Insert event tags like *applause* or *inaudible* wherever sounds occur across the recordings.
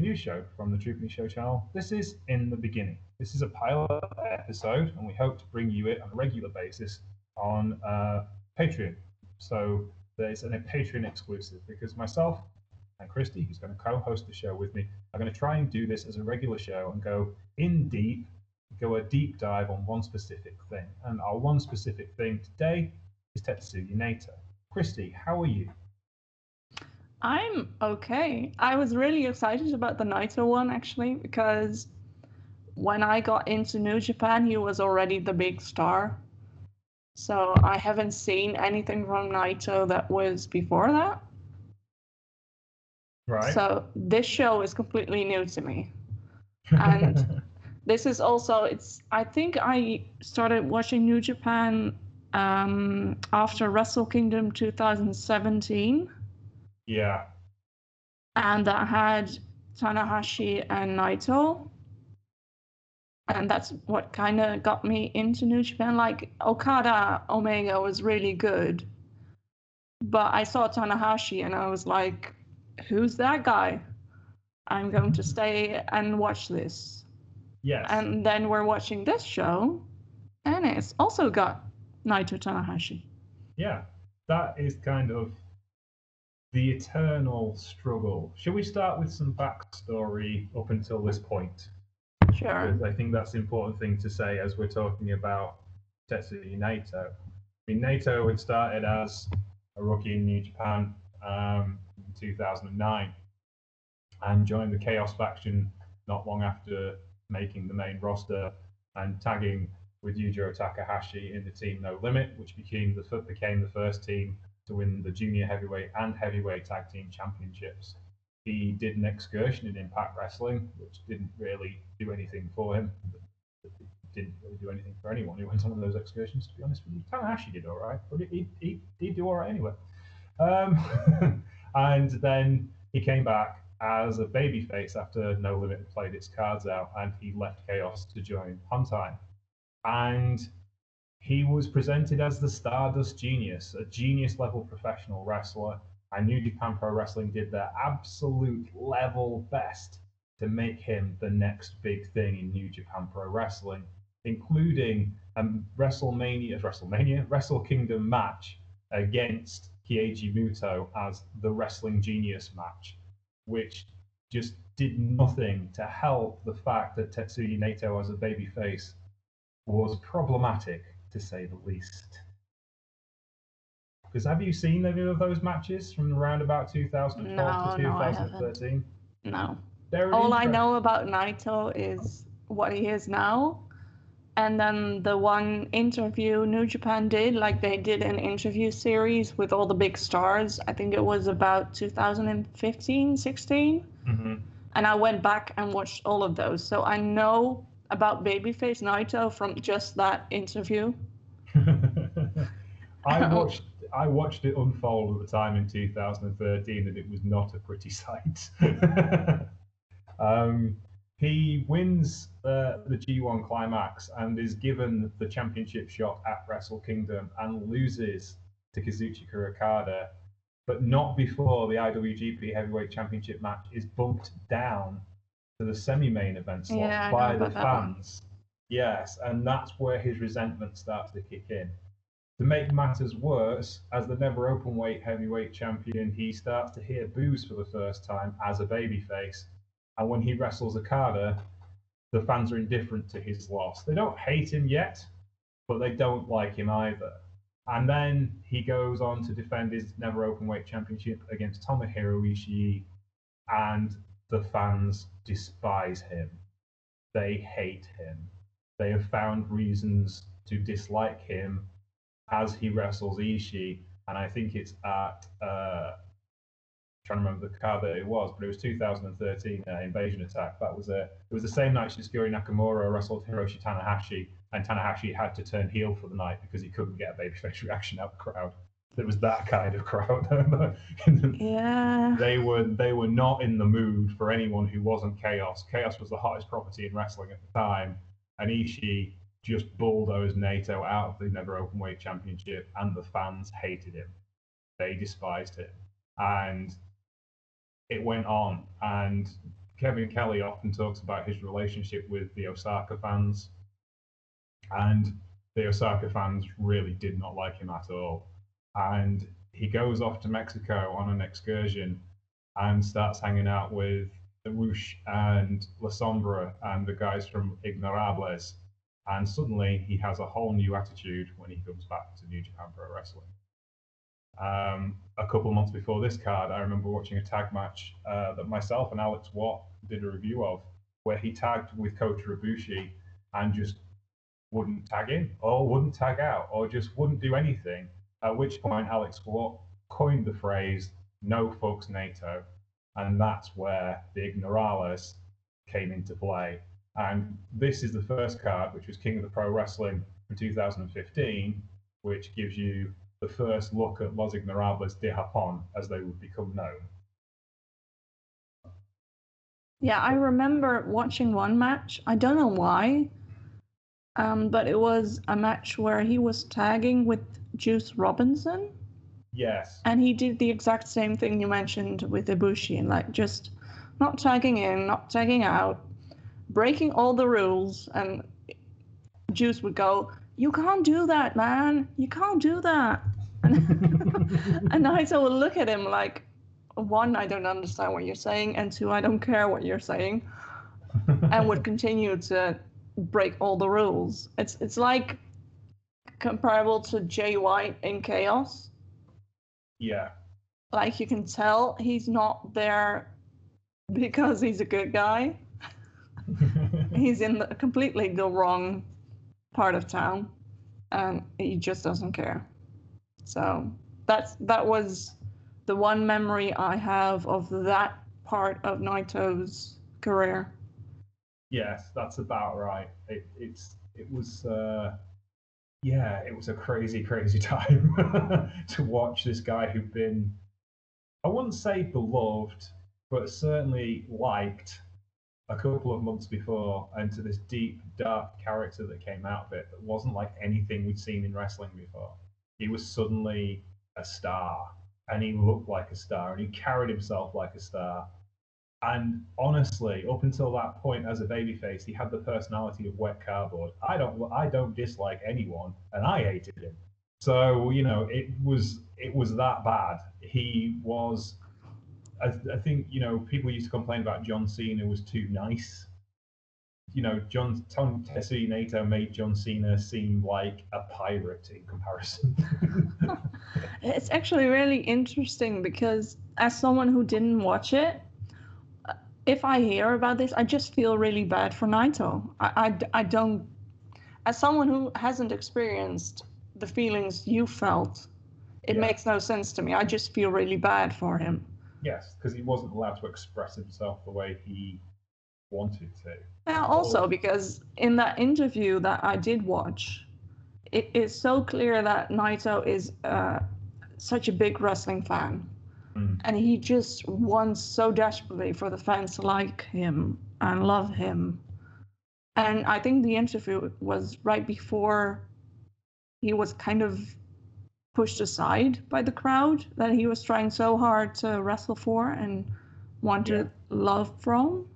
new show from the Trooping Show channel. This is In the Beginning. This is a pilot episode, and we hope to bring you it on a regular basis on uh, Patreon. So there's a Patreon exclusive because myself and Christy, who's going to co-host the show with me, are going to try and do this as a regular show and go in deep, go a deep dive on one specific thing. And our one specific thing today is Tetsuya Naito. Christy, how are you? I'm okay. I was really excited about the Naito one actually because when I got into New Japan, he was already the big star. So I haven't seen anything from Naito that was before that. Right. So this show is completely new to me. And *laughs* this is also it's I think I started watching New Japan um, after Wrestle Kingdom 2017 yeah. and I had Tanahashi and Naito. And that's what kind of got me into New Japan. Like Okada Omega was really good, but I saw Tanahashi and I was like, "Who's that guy? I'm going to stay and watch this." Yes. And then we're watching this show, and it's also got Naito Tanahashi. yeah. That is kind of the eternal struggle. Shall we start with some backstory up until this point? Sure. Because I think that's the important thing to say as we're talking about Tetsuya Naito. I mean, Naito had started as a rookie in New Japan um, in 2009 and joined the Chaos faction not long after making the main roster and tagging with Yujiro Takahashi in the team No Limit, which became the became the first team to win the junior heavyweight and heavyweight tag team championships. He did an excursion in Impact Wrestling, which didn't really do anything for him. Didn't really do anything for anyone who went on those excursions, to be honest with you. Tanahashi did all right, but he, he, he'd do all right anyway. Um, *laughs* and then he came back as a babyface after No Limit played its cards out, and he left Chaos to join Time. And he was presented as the Stardust Genius, a genius level professional wrestler. And New Japan Pro Wrestling did their absolute level best to make him the next big thing in New Japan Pro Wrestling, including a WrestleMania, WrestleMania, Wrestle Kingdom match against Keiji Muto as the Wrestling Genius match, which just did nothing to help the fact that Tetsuya Naito as a babyface was problematic to say the least. Because have you seen any of those matches from around about 2012 No, to no, I haven't. 2013? No. They're All I know about Naito is what he is now. And then the one interview New Japan did, like they did an interview series with all the big stars. I think it was about 2015, 16. Mhm. And I went back and watched all of those. So I know about Babyface Naito from just that interview. *laughs* I *laughs* watched I watched it unfold at the time in 2013, and it was not a pretty *laughs* sight. um, he wins uh, the G1 climax and is given the championship shot at Wrestle Kingdom and loses to Kazuchika Okada, but not before the IWGP Heavyweight Championship match is bumped down to the semi-main event slot Yeah, by the fans. Yes, and that's where his resentment starts to kick in. To make matters worse, as the never open weight heavyweight champion, he starts to hear boos for the first time as a babyface. And when he wrestles Okada, the fans are indifferent to his loss. They don't hate him yet, but they don't like him either. And then he goes on to defend his never open weight championship against Tomohiro Ishii, and the fans despise him. They hate him. They have found reasons to dislike him as he wrestles Ishii, and I think it's at uh, trying to remember the card that it was, but it was 2013 uh, Invasion Attack. That was a it was the same night Shinsuke Nakamura wrestled Hiroshi Tanahashi, and Tanahashi had to turn heel for the night because he couldn't get a babyface *laughs* reaction out of the crowd. It was that kind of *laughs* crowd. Yeah. they were they were not in the mood for anyone who wasn't Chaos. Chaos was the hottest property in wrestling at the time, and Ishii just bulldozed Naito out of the Never Openweight Championship, and the fans hated him. They despised him, and it went on, and Kevin Kelly often talks about his relationship with the Osaka fans, and the Osaka fans really did not like him at all. And he goes off to Mexico on an excursion and starts hanging out with Rush and La Sombra and the guys from Ingobernables. And suddenly he has a whole new attitude when he comes back to New Japan Pro Wrestling. Um, a couple months before this card, I remember watching a tag match uh, that myself and Alex Watt did a review of, where he tagged with Kota Ibushi and just wouldn't tag in or wouldn't tag out or just wouldn't do anything. At which point, Alex Watt coined the phrase "No fucks Naito," and that's where the Ingobernables came into play. And this is the first card, which was King of the Pro Wrestling from 2015, which gives you the first look at Los Ingobernables de Japón as they would become known. Yeah, I remember watching one match. I don't know why, um, but it was a match where he was tagging with Juice Robinson. Yes. And he did the exact same thing you mentioned with Ibushi, and like just not tagging in, not tagging out, breaking all the rules. And Juice would go, "You can't do that, man. You can't do that." *laughs* And, and Naito would look at him like, one, I don't understand what you're saying, and two, I don't care what you're saying, and would continue to break all the rules. It's it's like comparable to Jay White in Chaos. Yeah. Like you can tell he's not there because he's a good guy. *laughs* he's in the, completely the wrong part of town, and he just doesn't care. So that's that was the one memory I have of that part of Naito's career. Yes, that's about right. It, it's it was uh, yeah, it was a crazy, *laughs* crazy time *laughs* to watch this guy who'd been I wouldn't say beloved, but certainly liked a couple of months before into this deep, dark character that came out of it that wasn't like anything we'd seen in wrestling before. He was suddenly a star and he looked like a star and he carried himself like a star. And honestly, up until that point, as a babyface, he had the personality of wet cardboard. I don't, I don't dislike anyone, and I hated him. So you know, it was, it was that bad. He was. I, I think you know people used to complain about John Cena was too nice. You know, John Tom Tetsuya Naito made John Cena seem like a pirate in comparison. *laughs* *laughs* it's actually really interesting because as someone who didn't watch it, if I hear about this, I just feel really bad for Naito. I, I, I don't, as someone who hasn't experienced the feelings you felt, it yeah. makes no sense to me. I just feel really bad for him. Yes, because he wasn't allowed to express himself the way he wanted to. Yeah, also because in that interview that I did watch, it is so clear that Naito is uh, such a big wrestling fan. Mm. And he just wants so desperately for the fans to like him and love him. And I think the interview was right before he was kind of pushed aside by the crowd that he was trying so hard to wrestle for and wanted yeah. love from.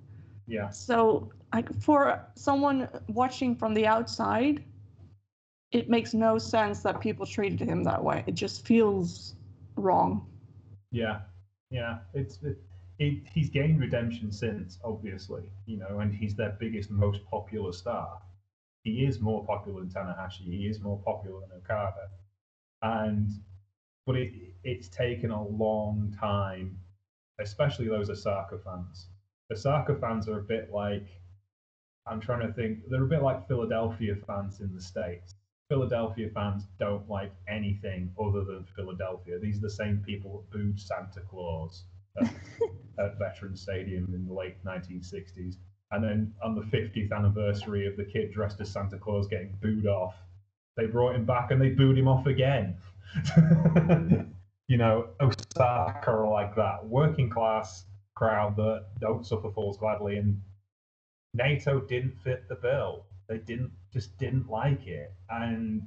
Yeah. So, like for someone watching from the outside, it makes no sense that people treated him that way. It just feels wrong. Yeah, yeah. It's it, it, he's gained redemption since, obviously, you know, and he's their biggest, most popular star. He is more popular than Tanahashi. He is more popular than Okada, and but it it's taken a long time, especially those Osaka fans. Osaka fans are a bit like I'm trying to think. They're a bit like Philadelphia fans in the states Philadelphia fans don't like anything other than Philadelphia. These are the same people that booed Santa Claus at, *laughs* at Veterans Stadium in the late 1960s. And then on the 50th anniversary of the kid dressed as Santa Claus getting booed off, they brought him back and they booed him off again. *laughs* you know, Osaka are like that. Working class crowd that don't suffer fools gladly. And Naito didn't fit the bill. They didn't just didn't like it, and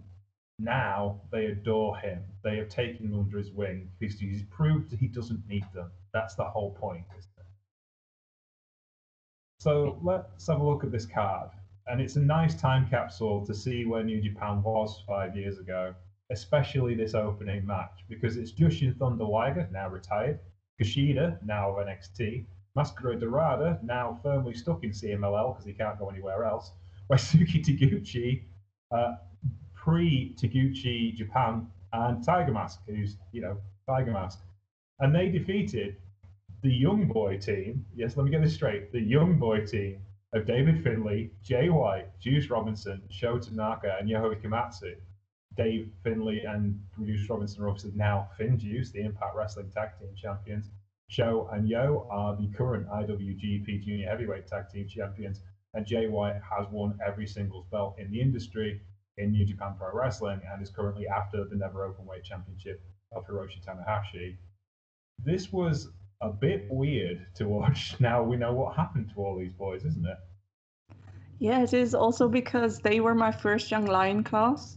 now they adore him. They have taken him under his wing because he's proved that he doesn't need them. That's the whole point, So let's have a look at this card. And it's a nice time capsule to see where New Japan was five years ago, especially this opening match, because it's Jushin Thunder Liger, now retired, Kushida, now of NXT, Mascara Dorada, now firmly stuck in CMLL because he can't go anywhere else, *laughs* Daisuke Taguchi, uh, pre Taguchi Japan, and Tiger Mask, who's, you know, Tiger Mask. And they defeated the Young Boy team. Yes, let me get this straight. The Young Boy team of David Finlay, Jay White, Juice Robinson, Sho Tanaka, and Yohei Komatsu. Dave Finlay and Juice Robinson are obviously now FinJuice, the Impact Wrestling Tag Team Champions. Sho and Yo are the current IWGP Junior Heavyweight Tag Team Champions, and Jay White has won every singles belt in the industry in New Japan Pro Wrestling and is currently after the Never Openweight Championship of Hiroshi Tanahashi. This was a bit weird to watch. *laughs* Now we know what happened to all these boys, isn't it? Yeah, it is also because they were my first Young Lion class.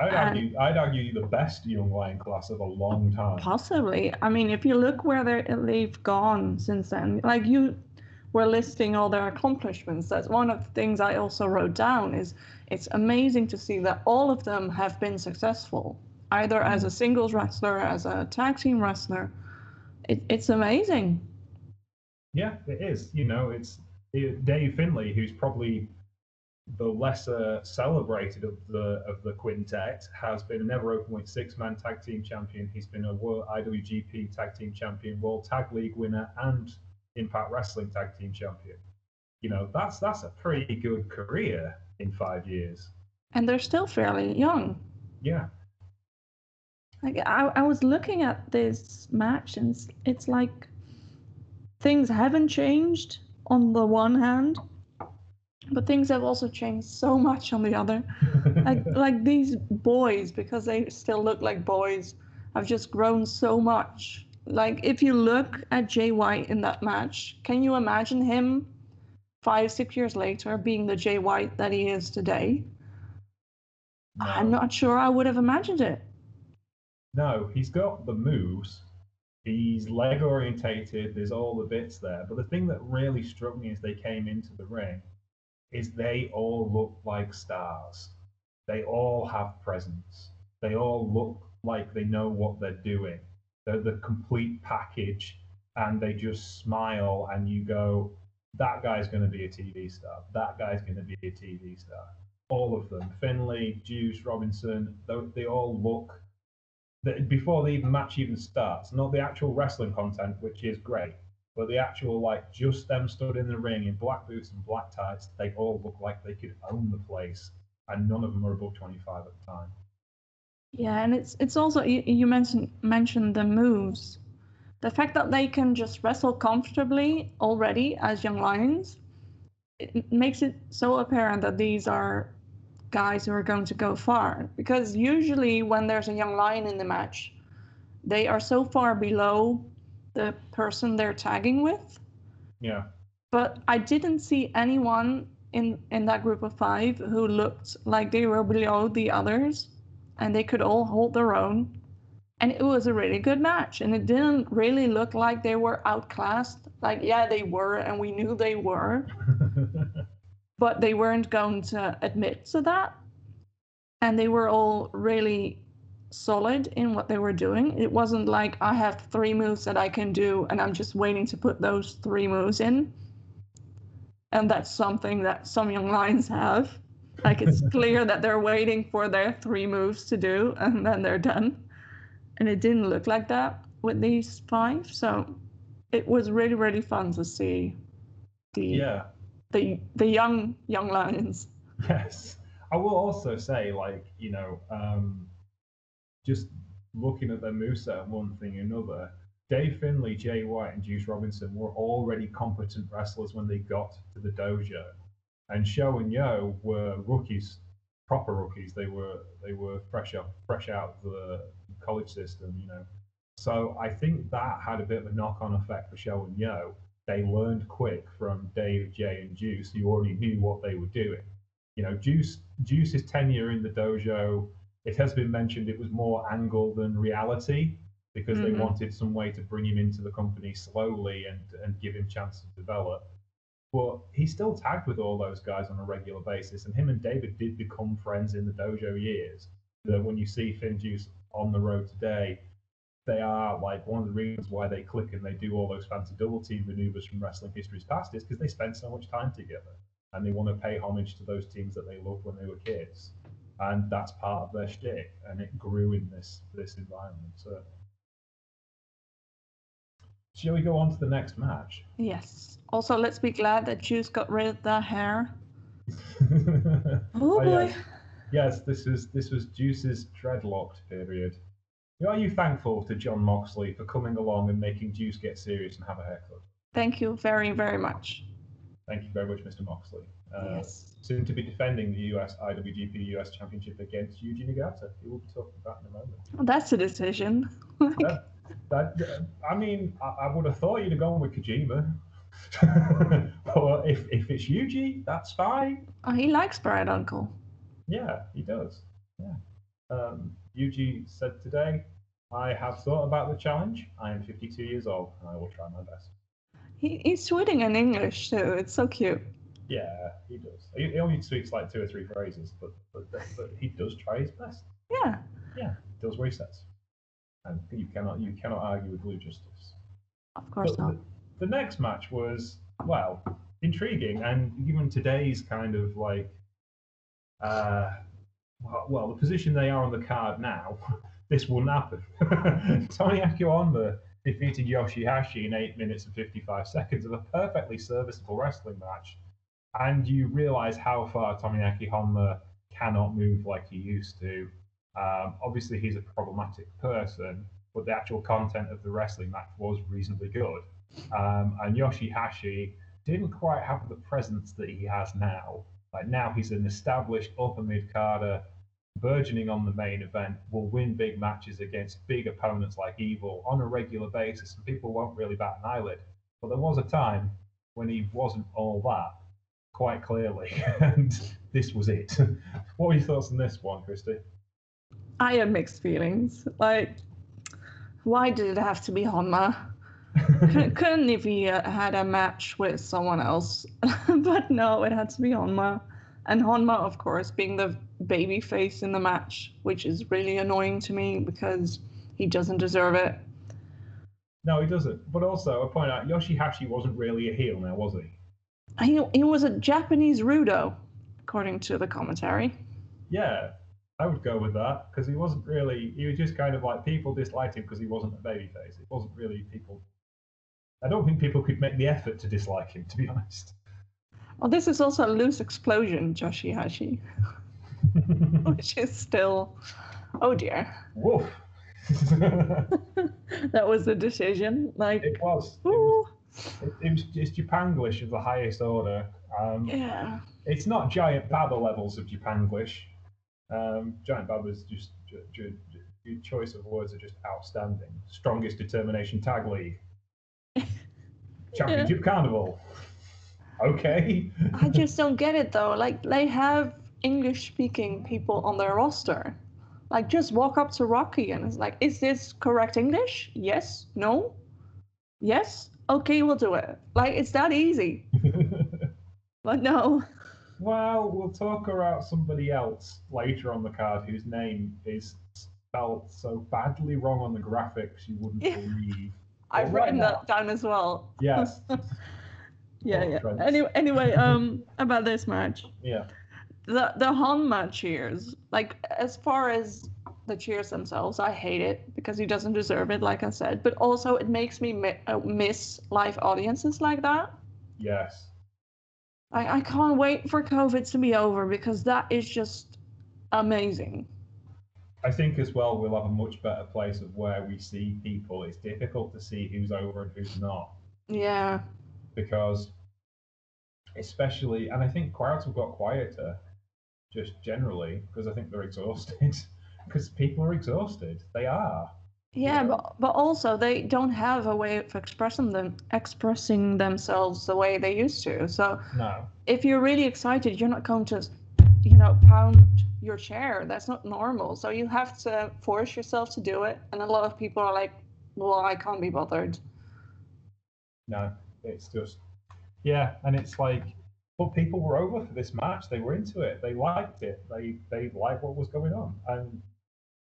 I'd argue, I'd argue the best Young Lion class of a long time. Possibly. I mean, if you look where they've gone since then, like you were listing all their accomplishments. That's one of the things I also wrote down. Is it's amazing to see that all of them have been successful, either as a singles wrestler, as a tag team wrestler. It, it's amazing. Yeah, it is. You know, it's it, Dave Finlay, who's probably the lesser celebrated of the of the quintet, has been a never openweight six man tag team champion. He's been a world IWGP tag team champion, world tag league winner, and Impact Wrestling tag team champion. You know, that's that's a pretty good career in five years. And they're still fairly young. Yeah. Like I, I was looking at this match and it's, it's like things haven't changed on the one hand, but things have also changed so much on the other. *laughs* like like these boys, because they still look like boys, have just grown so much. Like if you look at Jay White in that match, can you imagine him five, six years later being the Jay White that he is today, no. I'm not sure I would have imagined it. No, he's got the moves. He's leg orientated. There's all the bits there. But the thing that really struck me as they came into the ring is they all look like stars. They all have presence. They all look like they know what they're doing. They're the complete package and they just smile and you go, that guy's going to be a TV star. That guy's going to be a TV star. All of them, Finlay, Juice, Robinson, they, they all look before the even match even starts. Not the actual wrestling content, which is great, but the actual like just them stood in the ring in black boots and black tights. They all look like they could own the place, and none of them are above 25 at the time. Yeah, and it's it's also you, you mentioned mentioned the moves. The fact that they can just wrestle comfortably already as young lions it makes it so apparent that these are guys who are going to go far. Because usually when there's a young lion in the match they are so far below the person they're tagging with. Yeah. But i didn't see anyone in in that group of five who looked like they were below the others and they could all hold their own. And it was a really good match and it didn't really look like they were outclassed. Like yeah they were and we knew they were *laughs* but they weren't going to admit to that. And they were all really solid in what they were doing. It wasn't like i have three moves that i can do and i'm just waiting to put those three moves in. And that's something that some young lions have like it's clear that they're waiting for their three moves to do and then they're done and it didn't look like that with these five. So it was really really fun to see the yeah the the young young lions. Yes, I will also say like you know um, just looking at their moveset one thing another. Dave Finlay, Jay White, and Juice Robinson were already competent wrestlers when they got to the dojo, and Sho and Yo were rookies, proper rookies. They were they were fresh up fresh out the college system, you know. So I think that had a bit of a knock-on effect for Sho and Yo. They learned quick from Dave, Jay, and Juice, who already knew what they were doing. you know, Juice Juice's tenure in the dojo. It has been mentioned it was more angle than reality because they Mhm. wanted some way to bring him into the company slowly and and give him chance to develop. But he still tagged with all those guys on a regular basis, and him and David did become friends in the dojo years. That when you see FinJuice on the road today, they are like one of the reasons why they click and they do all those fancy double team maneuvers from wrestling history's past is because they spend so much time together and they want to pay homage to those teams that they loved when they were kids, and that's part of their shtick, and it grew in this this environment. So, shall we go on to the next match? Yes. Also, let's be glad that Juice got rid of that hair. *laughs* oh, Oh, boy. yes. yes, this is this was Juice's dreadlocked period. Are you thankful to Jon Moxley for coming along and making Juice get serious and have a haircut? Thank you very, very much. Thank you very much, Mr. Moxley. Uh, yes. Soon to be defending the US IWGP US Championship against Yuji Nagata. We will be talking about in a moment. Well, that's a decision. *laughs* That, that, I mean, I, I would have thought you'd have gone with Kojima. *laughs* but if, if it's Yuji, that's fine. oh, he likes Brad Uncle. Yeah, he does. Yeah. Um, Yuji said today, I have thought about the challenge. I am 52 years old and I will try my best. He, he's tweeting in English too. It's so cute. Yeah, he does. He, he only tweets like two or three phrases, but, but, but he does try his best. Yeah. Yeah, he does what he says. And you cannot you cannot argue with Blue Justice. Of course But not. The, the next match was well intriguing, and given today's kind of like, uh, well, well, the position they are on the card now, *laughs* this wouldn't happen. *laughs* Tony Honma defeated Yoshihashi in eight minutes and fifty-five seconds of a perfectly serviceable wrestling match, and you realise how far Tomoaki Honma cannot move like he used to. Um, obviously, he's a problematic person, but the actual content of the wrestling match was reasonably good. Um, and Yoshihashi didn't quite have the presence that he has now. Like now, he's an established upper mid carder, burgeoning on the main event, will win big matches against big opponents like Evil on a regular basis, and people won't really bat an eyelid. But there was a time when he wasn't all that, quite clearly, *laughs* and this was it. *laughs* what were your thoughts on this one, Christy? I had mixed feelings. Like, why did it have to be Honma? *laughs* Couldn't if he uh, had a match with someone else? *laughs* but no, it had to be Honma. And Honma, of course, being the baby face in the match, which is really annoying to me because he doesn't deserve it. No, he doesn't. But also, I point out, Yoshihashi wasn't really a heel now, was he? He, he was a Japanese Rudo, according to the commentary. Yeah, I would go with that because he wasn't really. He was just kind of like people disliked him because he wasn't a babyface. It wasn't really people. I don't think people could make the effort to dislike him, to be *laughs* honest. Well, this is also a loose explosion, Yoshihashi, *laughs* which is still. Oh dear. Woof. *laughs* that was the decision. Like, it was. It was, it, it was it's Japanglish of the highest order. Um, yeah. It's not giant Baba levels of Japanglish. Um, giant Baba's just. Ju, ju, ju, your choice of words are just outstanding. Strongest determination tag league. *laughs* Championship Carnival. Okay. I just don't get it though. Like, they have English speaking people on their roster. Like, just walk up to Rocky and it's like, is this correct English? Yes? No? Yes? Okay, we'll do it. Like, it's that easy. *laughs* But no. Well, we'll talk about somebody else later on the card whose name is spelled so badly wrong on the graphics you wouldn't Yeah. believe. *laughs* I've right written now- that down as well. Yes. *laughs* Yeah, Oh, yeah. Trent. Anyway, anyway, um, about this match. yeah. the the Honma cheers, like as far as the cheers themselves, I hate it because he doesn't deserve it, like I said. But also, it makes me mi- uh, miss live audiences like that. Yes. I I can't wait for COVID to be over because that is just amazing. I think as well we'll have a much better place of where we see people. It's difficult to see who's over and who's not Yeah, because, especially, and I think crowds have got quieter, just generally because I think they're exhausted. *laughs* Because people are exhausted. They are. Yeah, but but also they don't have a way of expressing them expressing themselves the way they used to. So No. if you're really excited, you're not going to you know, pound your chair. That's not normal. So you have to force yourself to do it. And a lot of people are like, well, I can't be bothered. No, it's just, yeah. And it's like, but people were over for this match. They were into it. They liked it. They they liked what was going on. And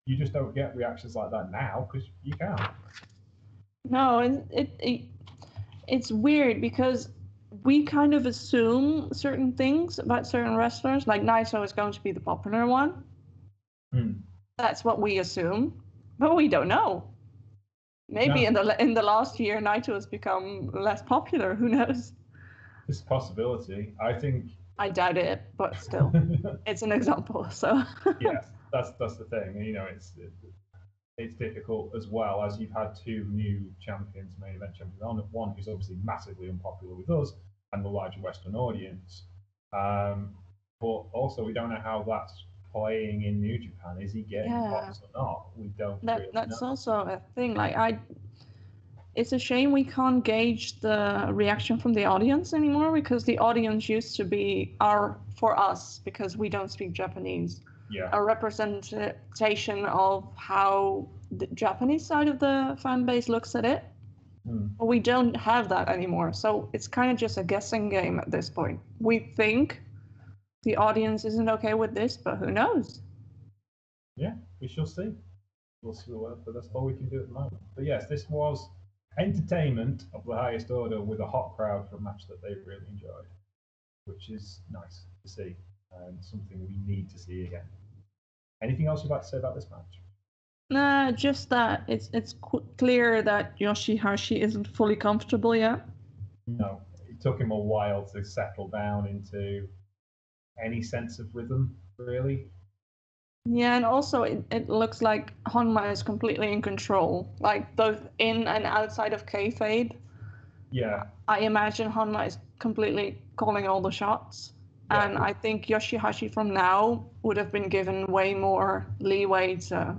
you just don't get reactions like that now because you can't. No, and it, it it's weird because we kind of assume certain things about certain wrestlers. Like Naito is going to be the popular one. Hmm. That's what we assume, but we don't know. Maybe No. in the in the last year, Naito has become less popular. Who knows? It's a possibility. I think. I doubt it, but still, *laughs* it's an example. So yes, that's that's the thing. You know, it's it, it's difficult as well as you've had two new champions, main event champions. On one who's obviously massively unpopular with us and the larger Western audience, um, but also we don't know how that's playing in New Japan. Is he getting Yeah. pops or not? We don't that really that's know. also a thing. Like I, it's a shame we can't gauge the reaction from the audience anymore because the audience used to be our for us because we don't speak Japanese yeah, a representation of how the Japanese side of the fan base looks at it. Hmm. But we don't have that anymore. So it's kind of just a guessing game at this point. We think the audience isn't okay with this, but who knows? yeah, we shall see. We'll see what, but that's all we can do at the moment. But yes, this was entertainment of the highest order with a hot crowd for a match that they really enjoyed, which is nice to see and something we need to see again. Anything else you'd like to say about this match? Nah, just that it's it's qu- clear that Yoshihashi isn't fully comfortable yet. No, it took him a while to settle down into any sense of rhythm, really. Yeah, and also it, it looks like Honma is completely in control, like both in and outside of kayfabe. Yeah, I imagine Honma is completely calling all the shots. Yeah. And I think Yoshihashi from now would have been given way more leeway to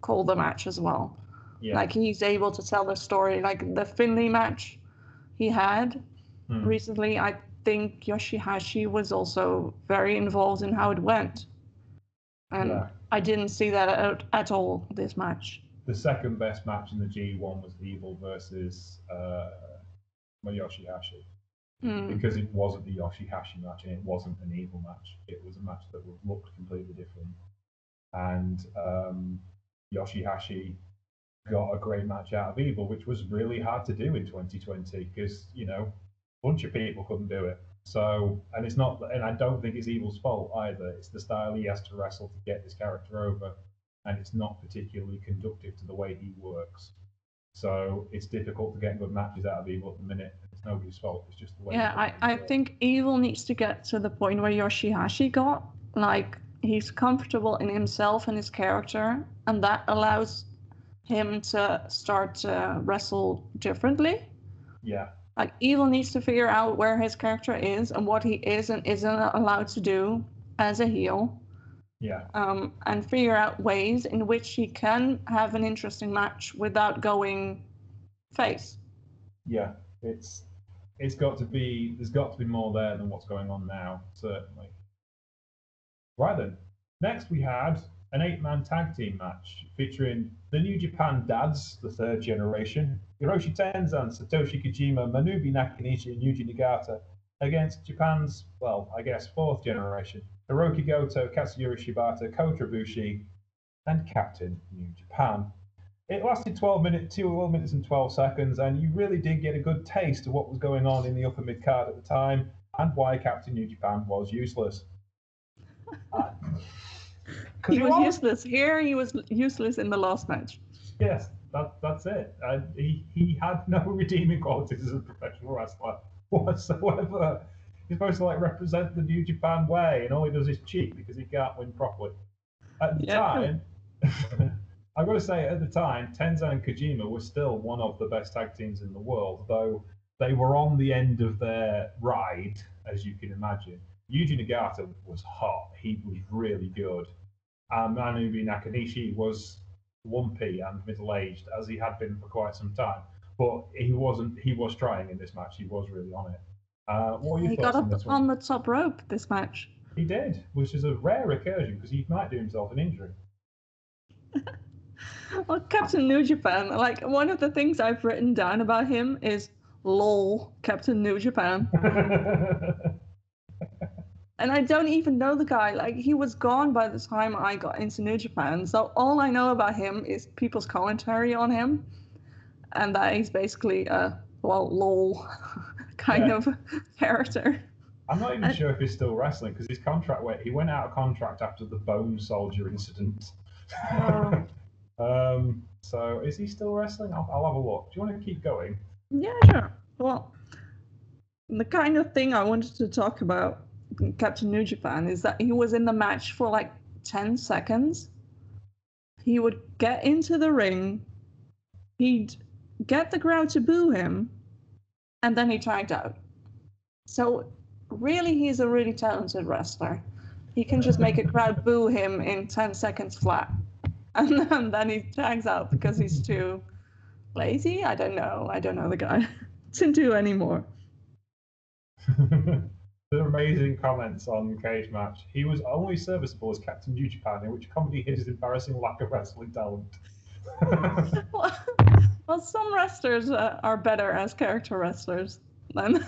call the match as well. yeah. Like he's able to tell the story. Like the Finlay match he had Hmm. recently, I think Yoshihashi was also very involved in how it went. And Yeah. I didn't see that at, at all this match. the second best match in the G1 was Evil versus uh, Mayoshi Hmm. because it wasn't the Yoshihashi match and it wasn't an evil match. It was a match that looked completely different. And um, Yoshihashi got a great match out of Evil, which was really hard to do in 2020 because you know a bunch of people couldn't do it. So, and it's not, and I don't think it's Evil's fault either. It's the style he has to wrestle to get this character over, and it's not particularly conductive to the way he works. So it's difficult to get good matches out of Evil at the minute. It's nobody's fault. It's just the way. Yeah, I, I think Evil needs to get to the point where Yoshihashi got. Like, he's comfortable in himself and his character, and that allows him to start to wrestle differently. Yeah, Like, Evil needs to figure out where his character is and what he is and isn't allowed to do as a heel, yeah, um, and figure out ways in which he can have an interesting match without going face. yeah. It's it's got to be. There's got to be more there than what's going on now. Certainly. Right then. Next we had an eight-man tag team match featuring the New Japan Dads, the third generation, Hiroshi Tenzan, Satoshi Kojima, Manabu Nakanishi, and Yuji Nagata, against Japan's, well, I guess fourth generation, Hiroki Goto, Katsuyori Shibata, Kota Ibushi, and Captain New Japan. It lasted 12 minutes, 12 minutes and 12 seconds, and you really did get a good taste of what was going on in the upper mid card at the time and why Captain New Japan was useless. *laughs* Uh, He was useless here, he was useless in the last match. Yes, that, that's it. And he, he had no *laughs* redeeming qualities as a professional wrestler whatsoever. He's supposed to like represent the New Japan way, and all he does is cheat because he can't win properly. At the Yeah. time, *laughs* I've got to say, at the time, Tenzan and Kojima were still one of the best tag teams in the world, though they were on the end of their ride, as you can imagine. Yuji Nagata was hot. He was really good. And Manabu Nakanishi was lumpy and middle-aged, as he had been for quite some time. But he wasn't. He was trying in this match. He was really on it. Uh, what He got on up on the top rope this match. He did, which is a rare recursion because he might do himself an injury. *laughs* *laughs* well, Captain New Japan, like one of the things I've written down about him is lol, Captain New Japan. *laughs* and I don't even know the guy. Like he was gone by the time I got into New Japan. So all I know about him is people's commentary on him, and that he's basically a well lol *laughs* kind Yeah. of character. I'm not even I- sure if he's still wrestling because his contract went. He went out of contract after the Bone Soldier incident. Oh. Um. So is he still wrestling? I'll, I'll have a look. Do you want to keep going? Yeah, sure. Well, the kind of thing I wanted to talk about Captain New Japan is that he was in the match for like 10 seconds. He would get into the ring, he'd get the crowd to boo him, and then he tagged out. So, really, he's a really talented wrestler. He can just make a crowd boo him in 10 seconds flat. And *laughs* then, then he tags out because he's too lazy. I don't know. I don't know the guy *laughs* to do anymore. *laughs* the amazing comments on Cage Match. He was only serviceable as Captain New Japan, in which comedy hid his embarrassing lack of wrestling talent. Well, well some wrestlers uh, are better as character wrestlers than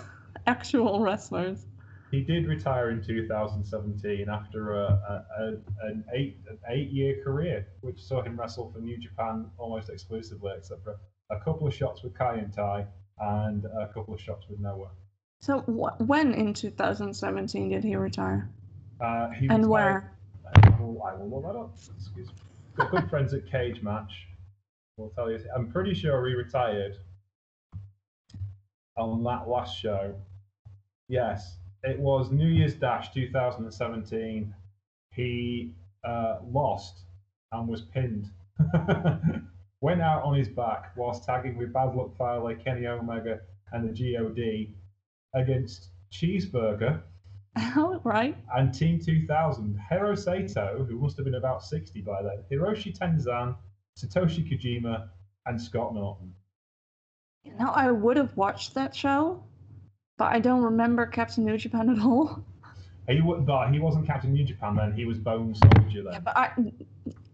actual wrestlers. He did retire in 2017 after a, a, a, an eight an eight year career, which saw him wrestle for New Japan almost exclusively, except for a couple of shots with Kai and Tai and a couple of shots with Noah. So, wh- when in 2017 did he retire? Uh, he And retired- where? I will, I will look that up. Excuse me. Got good friends at Cage Match. We'll tell you. I'm pretty sure he retired on that last show. Yes, it was New Year's Dash 2017. He uh, lost and was pinned. *laughs* Went out on his back whilst tagging with Bad Luck Fale, Kenny Omega, and the God against Cheeseburger *laughs* Oh, right. and Team 2000, Hiro Saito, who must have been about 60 by then, Hiroshi Tenzan, Satoshi Kojima, and Scott Norton. You know, I would have watched that show, but I don't remember Captain New Japan at all. He, but he wasn't Captain New Japan then, he was Bone Soldier then. Yeah, but I,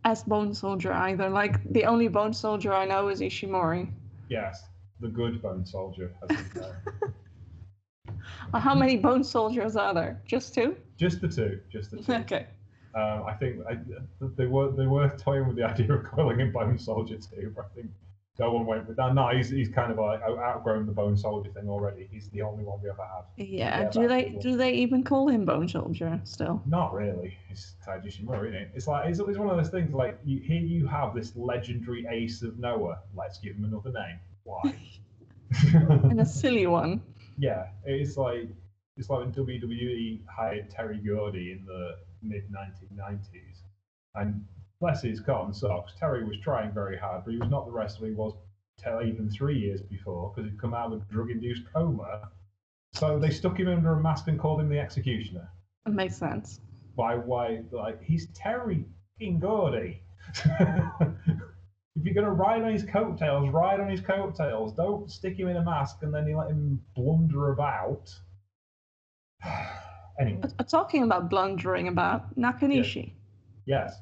as Bone Soldier either. Like, the only Bone Soldier I know is Ishimori. Yes, the good Bone Soldier. *laughs* Uh, How many Bone Soldiers are there? Just two? just the two, just the two. Okay. Um, I think I, they were they were toying with the idea of calling him Bone Soldier too, but I think no one went with that. No, he's, he's kind of like outgrown the Bone Soldier thing already. He's the only one we ever had. Yeah, Yeah, do they do they even call him Bone Soldier still? Not really. It's Taiji Ishimori, isn't it? It's like it's, it's one of those things. Like you, here, you have this legendary ace of Noah. Let's give him another name. Why? *laughs* And a silly one. yeah, it's like it's like when WWE hired Terry Gordy in the mid 1990s, and bless his cotton socks, Terry was trying very hard, but he was not the wrestler he was till even three years before because he'd come out of a drug-induced coma. So they stuck him under a mask and called him the Executioner. It makes sense. why why like he's Terry King Gordy. *laughs* if you're gonna ride on his coattails, ride on his coattails. Don't stick him in a mask and then you let him blunder about. *sighs* anyway, Talking about blundering about Nakanishi. yes.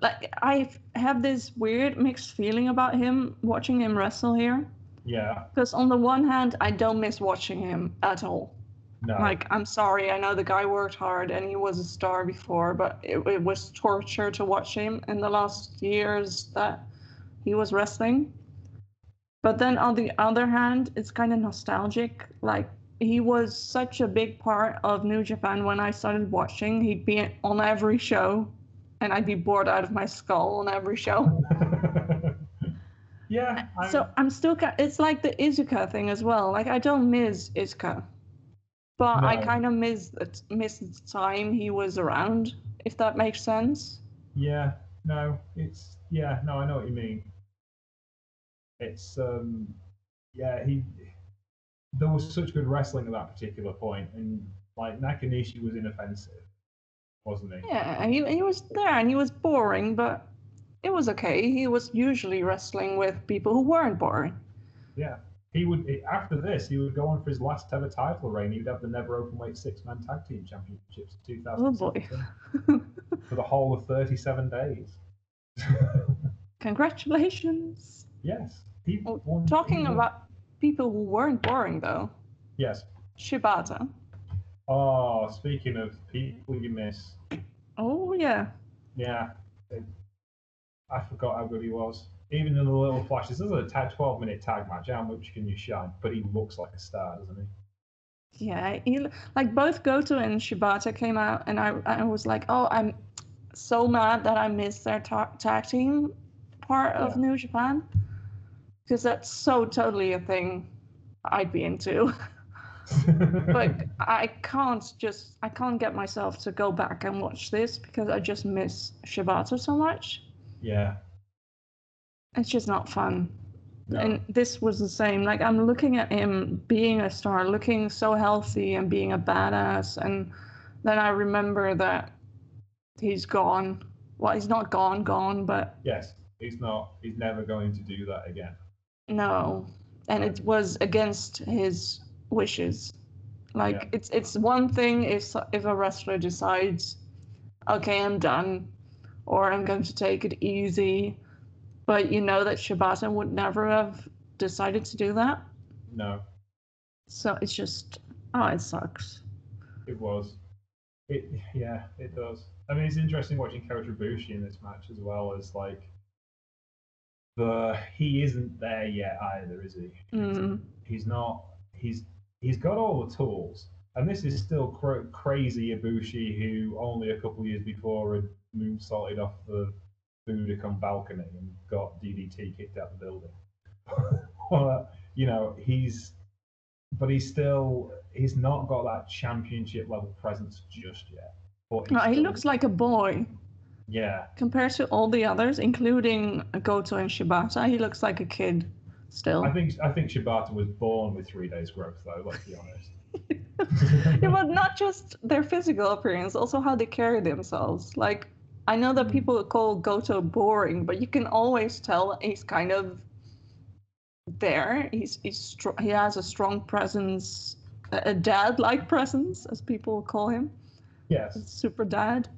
Like I have this weird mixed feeling about him watching him wrestle here. Yeah. Because on the one hand, I don't miss watching him at all. No. Like, I'm sorry, I know the guy worked hard and he was a star before, but it, it was torture to watch him in the last years that he was wrestling. But then on the other hand, it's kind of nostalgic. Like, he was such a big part of New Japan when I started watching. He'd be on every show, and I'd be bored out of my skull on every show. *laughs* yeah. I'm- So I'm still. It's like the Iizuka thing as well. Like I don't miss Iizuka, but I kind of miss the miss the time he was around. If that makes sense. Yeah, no, it's yeah, no, I know what you mean. It's um yeah, he there was such good wrestling at that particular point and like Nakanishi was inoffensive, wasn't he? Yeah, he he was there and he was boring, but it was okay. He was usually wrestling with people who weren't boring. Yeah. he would after this he would go on for his last ever title reign. He'd have the never open weight six man tag team championships in Oh boy. *laughs* for the whole of 37 days. *laughs* Congratulations. yes. He Oh, won- Talking he about people who weren't boring though, yes. Shibata. Oh, speaking of people you miss, Oh yeah. yeah, I forgot how good he was. Even in the little flashes, this is a tag, 12 minute tag match. How much can you shine? But he looks like a star, doesn't he? Yeah, he, like both Goto and Shibata came out, and I, I was like, oh, I'm so mad that I missed their ta- tag team part of Yeah. New Japan, because that's so totally a thing I'd be into. *laughs* but *laughs* I can't just, I can't get myself to go back and watch this because I just miss Shibata so much. yeah, It's just not fun. no. And this was the same. Like I'm looking at him being a star, looking so healthy and being a badass, and then I remember that he's gone. Well, he's not gone, gone, but yes, he's not. He's never going to do that again. no. And it was against his wishes. Like Yeah. it's it's one thing if if a wrestler decides, okay, I'm done, or I'm going to take it easy, but you know that Shibata would never have decided to do that. No, So it's just, oh, it sucks. it was. It yeah, it does. I mean, it's interesting watching Kota Ibushi in this match as well as like the he isn't there yet either, is he? Mm. He's not. He's he's got all the tools, and this is still cra- crazy Ibushi, who only a couple of years before had moonsaulted off the Budokan balcony and got DDT kicked out of the building. *laughs* well, uh, you know, he's, but he's still he's not got that championship level presence just yet. But No, he looks like a boy yeah, compared to all the others, including Goto and Shibata. He looks like a kid still. I think I think Shibata was born with three days growth though. Let's be honest. *laughs* yeah, but not just their physical appearance, also how they carry themselves. Like, I know that Mm. people call Goto boring, but you can always tell he's kind of there. He's he's str- he has a strong presence, a dad-like presence, as people call him. yes. super dad.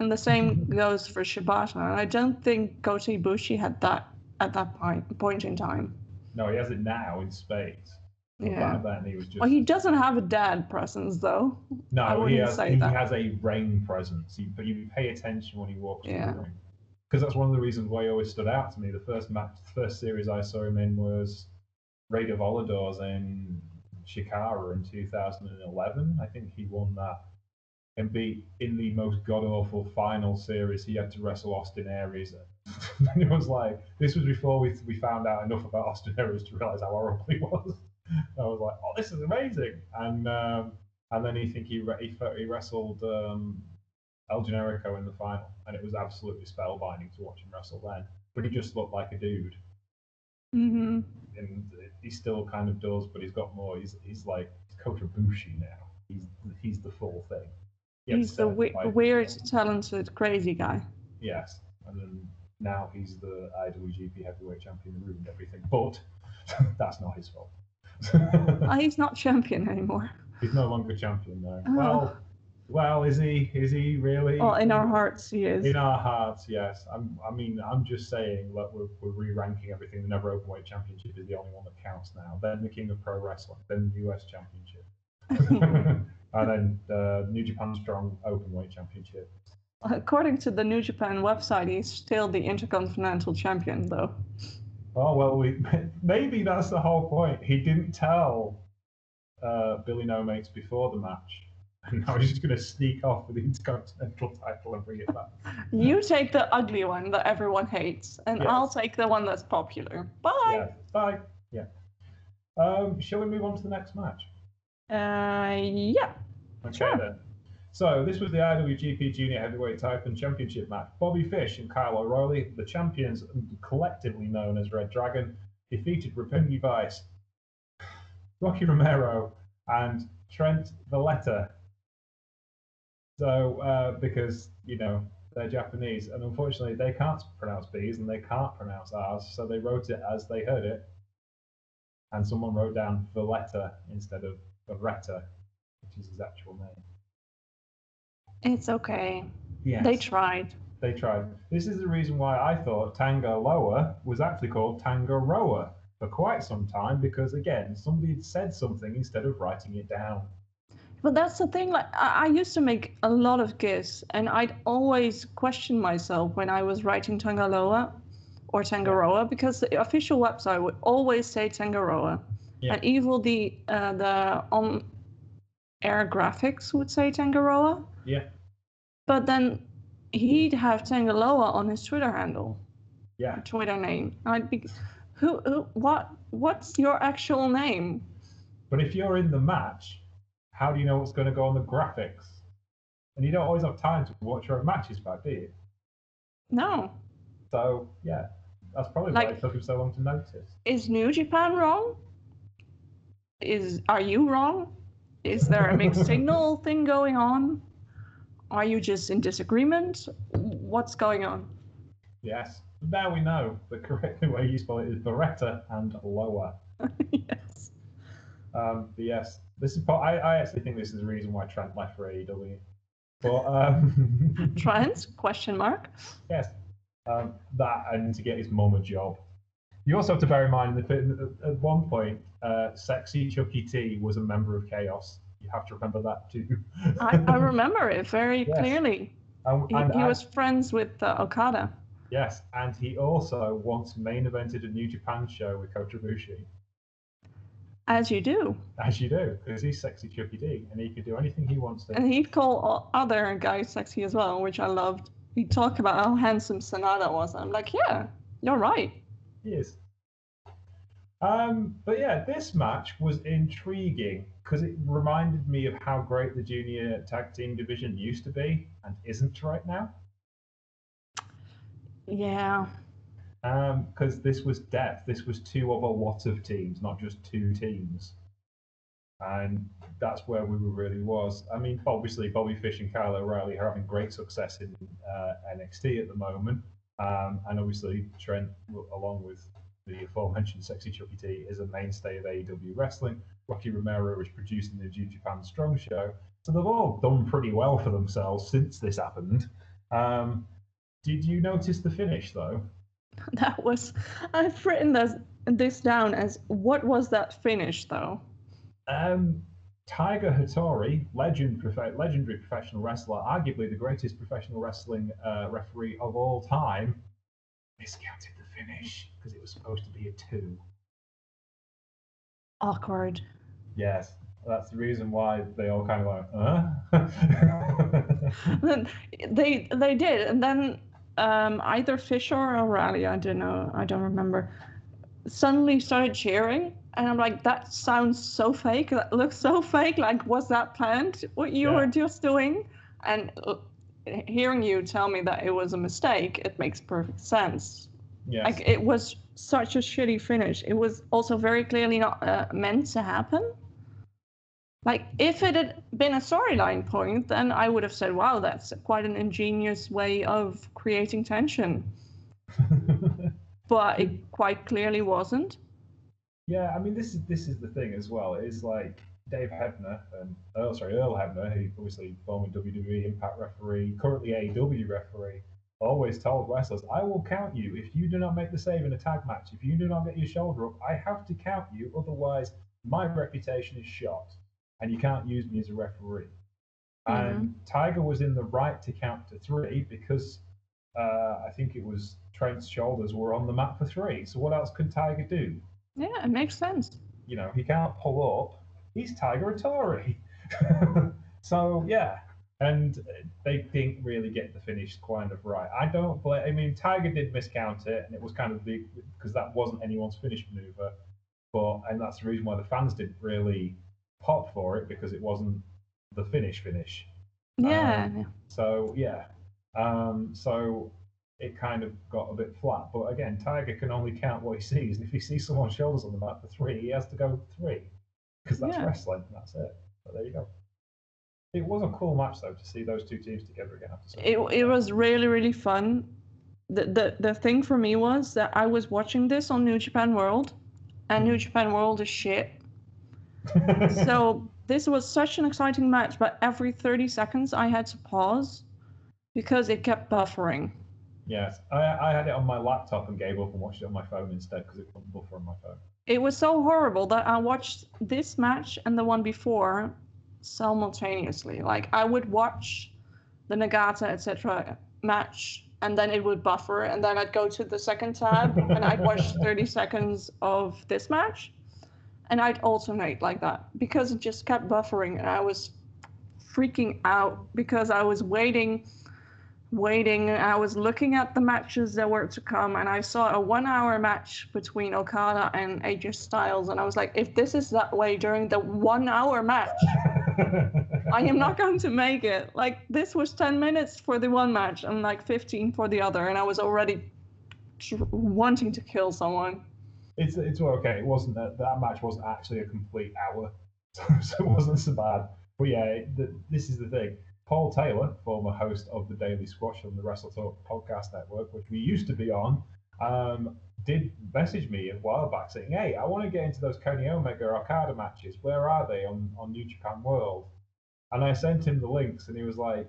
And the same *laughs* goes for Shibata. And I don't think Kota Ibushi had that at that point point in time. No, he has it now in spades. But Yeah. Back then he was just Well, he doesn't have a dad presence though. No. He has he that. has a rain presence. He, but you pay attention when he walks Yeah. through the ring. Because that's one of the reasons why he always stood out to me. The first match, the first series I saw him in was Rey de Voladores in Chikara in 2011. I think he won that and beat in the most god awful final series. He had to wrestle Austin Aries. *laughs* and it was like this was before we we found out enough about Austin Aries to realize how horrible he *laughs* was. I was like, oh, this is amazing. And um, and then he think he re- he, he wrestled um, El Generico in the final, and it was absolutely spellbinding to watch him wrestle then. But he just looked like a dude, hmm and he still kind of does, but he's got more. He's he's like Kota Ibushi now. He's he's the full thing. He He's the we- weird, talented, crazy guy. Yes, and then now he's the IWGP Heavyweight Champion and ruined everything. But *laughs* that's not his fault. Ah, *laughs* he's not champion anymore. he's no longer champion though. Oh. Well, well, is he? Is he really? Well, in our hearts, he is. In our hearts, yes. I'm, I mean, I'm just saying, look, we're, we're re-ranking everything. The Never Openweight Championship is the only one that counts now. Then the King of Pro Wrestling, then the US Championship, *laughs* and then uh, New Japan Strong Openweight Championship. According to the New Japan website, he's still the Intercontinental Champion, though. Oh well, we *laughs* maybe that's the whole point. He didn't tell uh, Billy No Mates before the match, *laughs* and now he's just going to sneak off with the Intercontinental title and bring it back. *laughs* You take the ugly one that everyone hates, and Yes. I'll take the one that's popular. Bye. Yeah, bye. Yeah. Um, shall we move on to the next match? Uh, yeah. Okay Sure. then. So this was the IWGP Junior Heavyweight Title Championship match. Bobby Fish and Kyle O'Reilly, the champions collectively known as Red Dragon, defeated Roppongi Vice, Rocky Romero, and Trent Valletta. So uh, because you know they're Japanese, and unfortunately they can't pronounce B's and they can't pronounce R's, so they wrote it as they heard it. and someone wrote down Valletta instead of Beretta, which is his actual name. It's okay. Yes. They tried. They tried. This is the reason why I thought Tangaloa was actually called Tangaroa for quite some time because, again, somebody had said something instead of writing it down. But that's the thing. Like I, I used to make a lot of GIFs, and I'd always question myself when I was writing Tangaloa or Tangaroa because the official website would always say Tangaroa, Yeah. and even the uh, the on air graphics would say Tangaroa. Yeah. But then he'd have Tangaloa on his Twitter handle, Yeah. Twitter name. I'd be, who, who, what, what's your actual name? But if you're in the match, how do you know what's going to go on the graphics? And you don't always have time to watch your own matches back, do you? No. So, yeah, that's probably why it took him so long to notice. Is New Japan wrong? Is are you wrong? Is there a mixed *laughs* signal thing going on? Are you just in disagreement? What's going on? Yes. Now we know the correct *laughs* way you spell it is Beretta and lower. *laughs* yes. Um, but yes, this is. part- I, I actually think this is the reason why Trent left for AEW. But um, *laughs* Trent? Question mark. yes, um, that and to get his mum a job. You also have to bear in mind that at one point, uh, sexy Chucky T was a member of Chaos. You have to remember that too. *laughs* I, I remember it very Yes. clearly. and, He, and he was friends with uh, Okada. yes, and he also once main evented a New Japan show with Kota Ibushi, As you do. as you do, because he's sexy Chucky D, and he can do anything he wants to. And he'd call other guys sexy as well, which I loved. He'd talk about how handsome Sanada was. I'm like, yeah, you're right. He is. Um, but yeah, this match was intriguing because it reminded me of how great the junior tag team division used to be and isn't right now. Yeah. Because this was depth. This was two of a lot of teams, not just two teams. And that's where we were really was. I mean, obviously, Bobby Fish and Kyle O'Reilly are having great success in uh, NXT at the moment. Um, and obviously, Trent, along with the aforementioned Sexy Chucky T, is a mainstay of AEW wrestling. Rocky Romero is producing the New Japan Strong show. So they've all done pretty well for themselves since this happened. Um, did you notice the finish, though? *laughs* That was. I've written this, this down as what was that finish, though? Um, Tiger Hattori, legend, prof- legendary professional wrestler, arguably the greatest professional wrestling uh, referee of all time, miscounted finish because it was supposed to be a two. Awkward. Yes, that's the reason why they all kind of like, huh? *laughs* Then they they did, and then um, either Fisher or O'Reilly, I don't know, I don't remember, suddenly started cheering, and I'm like, that sounds so fake. That looks so fake. Like, was that planned? What you Yeah. were just doing? And uh, hearing you tell me that it was a mistake, it makes perfect sense. Yes. Like, it was such a shitty finish. It was also very clearly not uh, meant to happen. Like, if it had been a storyline point, then I would have said, wow, that's quite an ingenious way of creating tension. *laughs* But it quite clearly wasn't. Yeah, I mean this is this is the thing as well. Is like Dave Hebner and oh sorry Earl Hebner, who obviously former WWE Impact referee, currently AEW referee, always told wrestlers, "I will count you if you do not make the save in a tag match. If you do not get your shoulder up, I have to count you. Otherwise, my reputation is shot, and you can't use me as a referee." And Tiger was in the right to count to three because uh, I think it was Trent's shoulders were on the mat for three. So what else could Tiger do? Yeah, it makes sense. you know, he can't pull up. He's Tiger Tori. *laughs* so yeah, and they didn't really get the finish kind of right. I don't blame. I mean, Tiger did miscount it, and it was kind of the because that wasn't anyone's finish maneuver. But and that's the reason why the fans didn't really pop for it because it wasn't the finish finish. Yeah. So yeah, um, so it kind of got a bit flat. But again, Tiger can only count what he sees, and if he sees someone's shoulders on the mat for three, he has to go three because that's Yeah. wrestling. That's it. But there you go. It was a cool match though to see those two teams together again after it, it was really really fun the, the the thing for me was that i was watching this on new japan world and New Japan World is shit. *laughs* so this was such an exciting match, but every 30 seconds I had to pause because it kept buffering. Yes, I, I had it on my laptop and gave up and watched it on my phone instead because it couldn't buffer on my phone. It was so horrible that I watched this match and the one before simultaneously. Like I would watch the Nagata etc. match and then it would buffer and then I'd go to the second tab and I'd watch *laughs* 30 seconds of this match and I'd alternate like that because it just kept buffering and I was freaking out because I was waiting waiting I was looking at the matches that were to come and I saw a 1 hour match between Okada and AJ Styles and I was like if this is that way during the 1 hour match *laughs* I am not going to make it. Like this was 10 minutes for the one match and like 15 for the other, and I was already wanting to kill someone. It's it's okay. It wasn't that that match wasn't actually a complete hour, so, *laughs* so it wasn't so bad. But yeah, the, this is the thing. Paul Taylor, former host of the Daily Squash on the Wrestle Talk podcast network, which we used to be on, um, did message me a while back saying, "Hey, I want to get into those Kenny Omega Okada matches. Where are they on on New Japan World?" And I sent him the links, and he was like,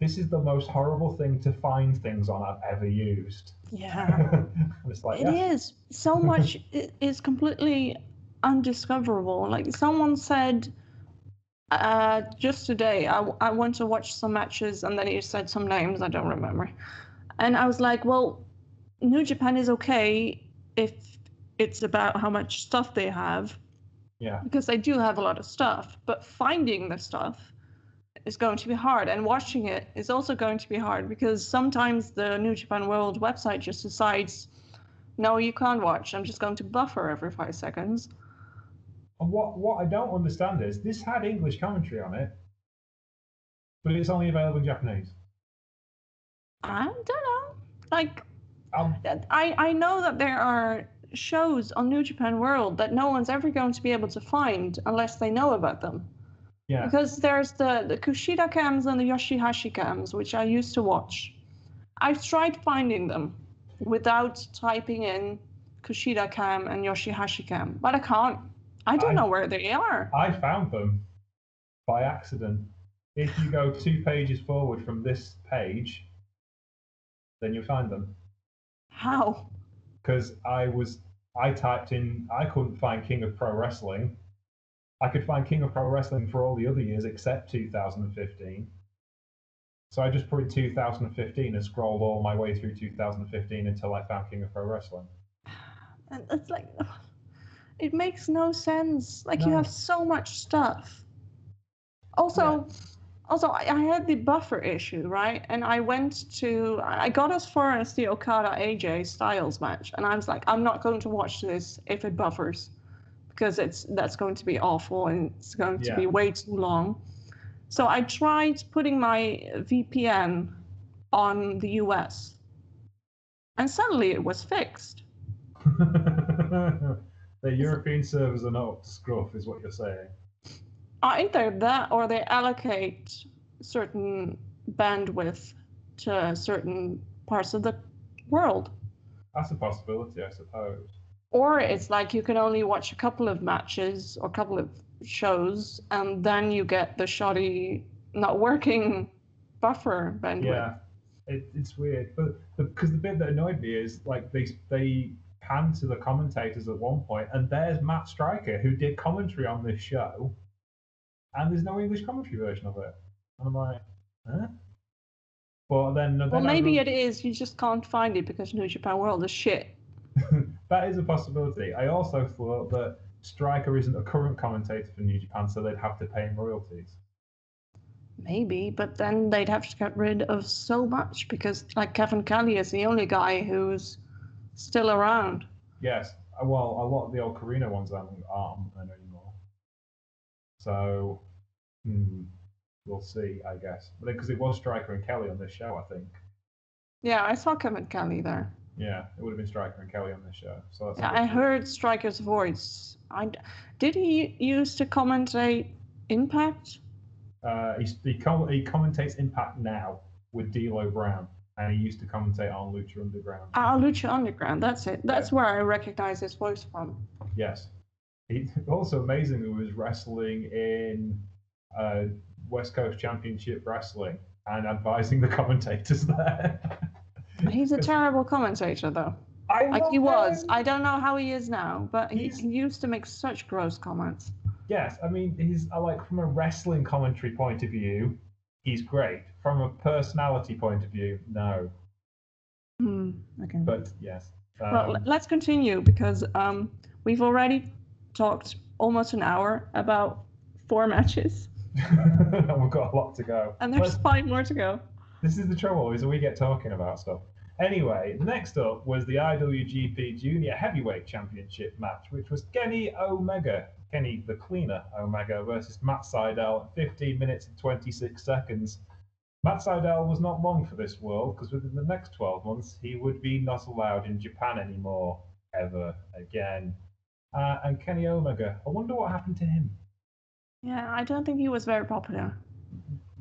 "This is the most horrible thing to find things on I've ever used." Yeah, *laughs* it's like it yeah. is. So much is completely undiscoverable. Like someone said uh, just today, I, I went to watch some matches, and then he said some names I don't remember, and I was like, "Well, New Japan is okay if it's about how much stuff they have." Yeah. Because they do have a lot of stuff, but finding the stuff is going to be hard and watching it is also going to be hard because sometimes the New Japan World website just decides no you can't watch I'm just going to buffer every 5 seconds and what what I don't understand is this had English commentary on it but it's only available in Japanese I don't know like um, I I know that there are shows on New Japan World that no one's ever going to be able to find unless they know about them yeah. Because there's the, the Kushida cams and the Yoshihashi cams, which I used to watch. I've tried finding them without typing in Kushida cam and Yoshihashi cam, but I can't. I don't I, know where they are. I found them by accident. If you go two pages forward from this page, then you'll find them. How? Because I was, I typed in, I couldn't find King of Pro Wrestling I could find King of Pro Wrestling for all the other years except 2015. So I just put in 2015 and scrolled all my way through 2015 until I found King of Pro Wrestling. And it's like, it makes no sense. Like No. you have so much stuff. Also, also I, I had the buffer issue, right? And I went to, I got as far as the Okada AJ Styles match, and I was like, I'm not going to watch this if it buffers because it's that's going to be awful and it's going to Yeah. be way too long. So I tried putting my VPN on the US, and suddenly it was fixed. *laughs* the European servers are not up to scruff, is what you're saying. Are either that or they allocate certain bandwidth to certain parts of the world. That's a possibility, I suppose. Or it's like you can only watch a couple of matches or a couple of shows, and then you get the shoddy, not working buffer bandwidth. Yeah, it, it's weird, but because the, bit that annoyed me is like they they pan to the commentators at one point, and there's Matt Striker who did commentary on this show, and there's no English commentary version of it, and I'm like, huh? But then, then Well, maybe it is. You just can't find it because New Japan World is shit. *laughs* that is a possibility. I also thought that Stryker isn't a current commentator for New Japan, so they'd have to pay him royalties. Maybe, but then they'd have to get rid of so much because, like, Kevin Kelly is the only guy who's still around. Yes, uh, well, a lot of the old Carino ones aren't, aren't there anymore. So, hmm, we'll see, I guess. But because it was Striker and Kelly on this show, I think. Yeah, I saw Kevin Kelly there. Yeah, it would have been Striker and Kelly on this show. So that's Yeah, I heard Striker's voice. I did he used to commentate Impact? Uh, he's, he, com- he commentates Impact now with D'Lo Brown, and he used to commentate on Lucha Underground. Ah, Lucha Underground. That's it. That's where I recognize his voice from. Yes. He *laughs* also amazingly was wrestling in uh, West Coast Championship Wrestling and advising the *laughs* commentators there. He's a *laughs* terrible commentator, though. I Like he love was. him. I don't know how he is now, but he used to make such gross comments. Yes, I mean he's like from a wrestling commentary point of view, he's great. From a personality point of view, no. Hmm. Okay. But yes. well, Um, le- let's continue because um, we've already talked almost an hour about four *laughs* matches, and *laughs* we've got a lot to go. and there's Let's- five more to go. This is the trouble, is that we get talking about stuff. Anyway, next up was the IWGP Junior Heavyweight Championship match, which was Kenny Omega, Kenny the Cleaner Omega versus Matt Sydal at 15 minutes and 26 seconds. Matt Sydal was not long for this world because within the next 12 months he would be not allowed in Japan anymore, ever again. Uh, and Kenny Omega, I wonder what happened to him. Yeah, I don't think he was very popular.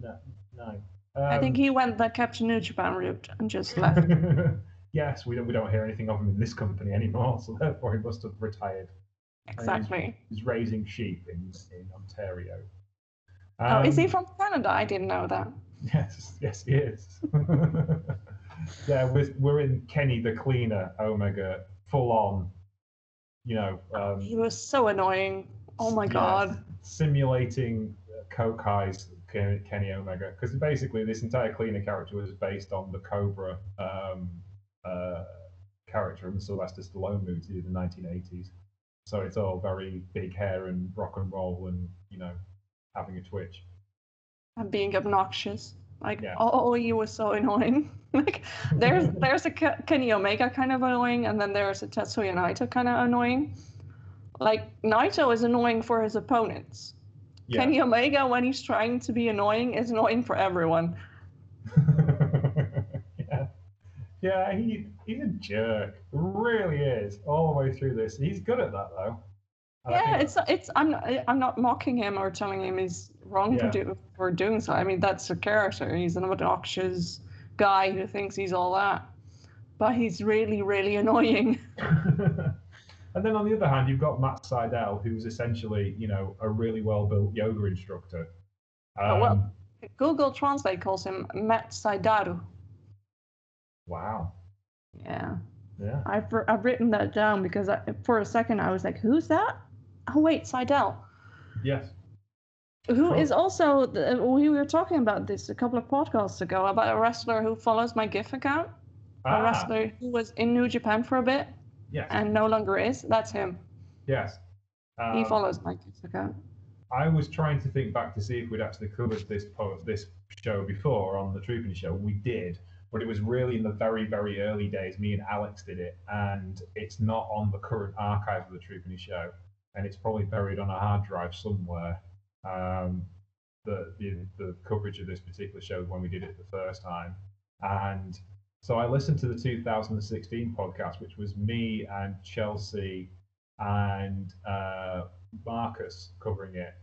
No, no. I think Um, he went the Captain New Japan route and just left. *laughs* yes, we don't we don't hear anything of him in this company anymore, so therefore he must have retired. exactly. He's raising sheep in in Ontario. oh, is he Um, from Canada? I didn't know that. *laughs* Yes, yes, he is. *laughs* yeah, we're, we're in Kenny the Cleaner Omega, full on. You know, um, He was so annoying. Oh my yes, god. simulating uh, coke highs Kenny, Omega because basically this entire cleaner character was based on the Cobra um, uh, character from Sylvester Stallone movie in the 1980s. So it's all very big hair and rock and roll and you know having a twitch. And being obnoxious. Like, Yeah. oh, he was so annoying. *laughs* like, there's *laughs* there's a Kenny Omega kind of annoying, and then there's a Tetsuya Naito kind of annoying. Like, Naito is annoying for his opponents. Yeah. Kenny Omega, when he's trying to be annoying, is annoying for everyone. *laughs* yeah. Yeah, he he's a jerk. Really is. All the way through this. He's good at that though. And yeah, it's it's I'm not, I'm not mocking him or telling him he's wrong Yeah. for do, for doing so. I mean that's a character. He's an obnoxious guy who thinks he's all that, but he's really really annoying. *laughs* *laughs* and then on the other hand, you've got Matt Sydal, who's essentially, you know, a really well-built yoga instructor. Um, Oh, well. Google Translate calls him Matt Saidaru. Wow. Yeah, Yeah. I've I've written that down because I, for a second I was like, who's that? Oh wait, Sydal. Yes. Who is also the, we were talking about this a couple of podcasts ago about a wrestler who follows my GIF account. a Ah, wrestler who was in New Japan for a bit yes. and no longer is. That's him. yes. he Um, follows my GIF account. I was trying to think back to see if we'd actually covered this po- this show before on the Trooping Show. We did, but it was really in the very very early days. Me and Alex did it, and it's not on the current archive of the Trooping Show, and it's probably buried on a hard drive somewhere. Um, the, the the coverage of this particular show when we did it the first time, and so I listened to the 2016 podcast, which was me and Chelsea and uh, Marcus covering it,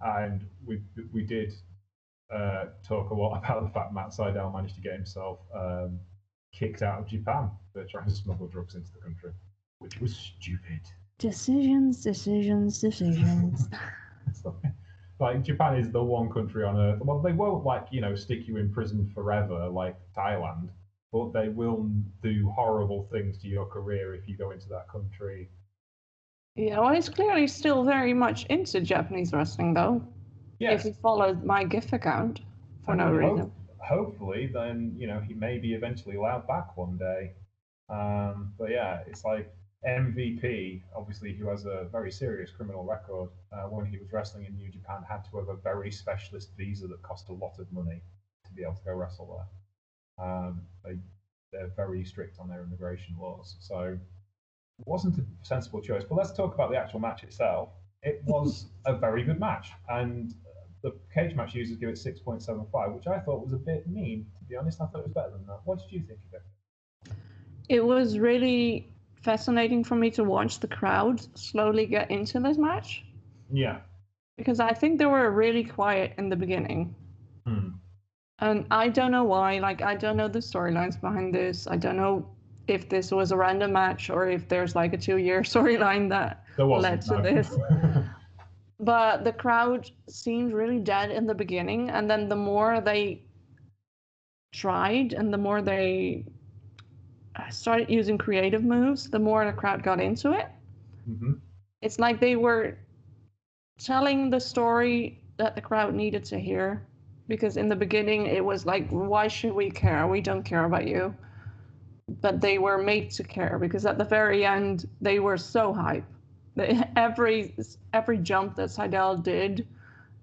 and we we did uh, talk a lot *laughs* about the fact Matt Sydal managed to get himself um, kicked out of Japan for trying to smuggle drugs into the country, which was stupid. Decisions, decisions, decisions. *laughs* *laughs* Like Japan is the one country on earth. Well, they won't like you know stick you in prison forever like Thailand, but they will do horrible things to your career if you go into that country. yeah, well, he's clearly still very much into Japanese wrestling, though. Yes, If he followed my GIF account for And no hope- reason. hopefully, then you know he may be eventually allowed back one day. Um, but yeah, it's like MVP, obviously, who has a very serious criminal record. Uh, when he was wrestling in New Japan, had to have a very specialist visa that cost a lot of money to be able to go wrestle there. Um, they they're very strict on their immigration laws, so it wasn't a sensible choice. But let's talk about the actual match itself. It was a very good match, and the cage match users give it 6.75, which I thought was a bit mean, to be honest. I thought it was better than that. What did you think of it? It was really fascinating for me to watch the crowd slowly get into this match Yeah. because I think they were really quiet in the beginning. Hmm. And I don't know why. Like, I don't know the storylines behind this. I don't know if this was a random match or if there's like a two-year *laughs* storyline that led to no. this. *laughs* But the crowd seemed really dead in the beginning, and then the more they tried and the more they uh, started using creative moves, the more the crowd got into it. Mhm. It's like they were telling the story that the crowd needed to hear. Because in the beginning, it was like, why should we care? We don't care about you. But they were made to care because at the very end, they were so hype. They, *laughs* every every jump that Sydal did,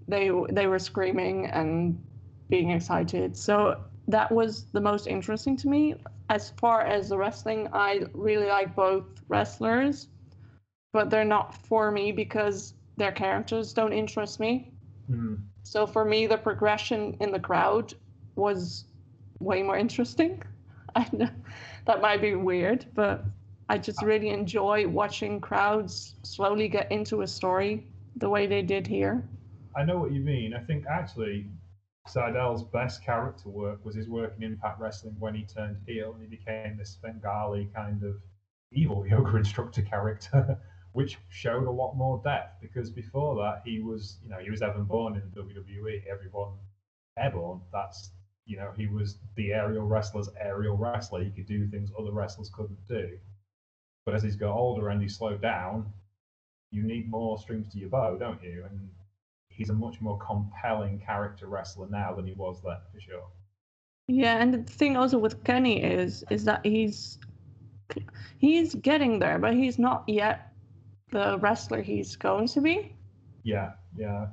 they they were screaming and being excited. So that was the most interesting to me. As far as the wrestling, I really like both wrestlers, but they're not for me because their characters don't interest me. Mm. So for me, the progression in the crowd was way more interesting. *laughs* I know that might be weird, but I just really enjoy watching crowds slowly get into a story the way they did here. I know what you mean. I think actually Sydal's best character work was his work in Impact Wrestling when he turned heel and he became this Bengali kind of evil *laughs* yoga instructor character, *laughs* which showed a lot more depth because before that he was, you know, he was Evan Bourne in WWE. Everyone airborne. That's you know, he was the aerial wrestler's aerial wrestler. He could do things other wrestlers couldn't do. But as he's got older and he's slowed down, you need more strings to your bow, don't you? And he's a much more compelling character wrestler now than he was then, for sure. Yeah, and the thing also with Kenny is is that he's he's getting there, but he's not yet the wrestler he's going to be. Yeah, yeah.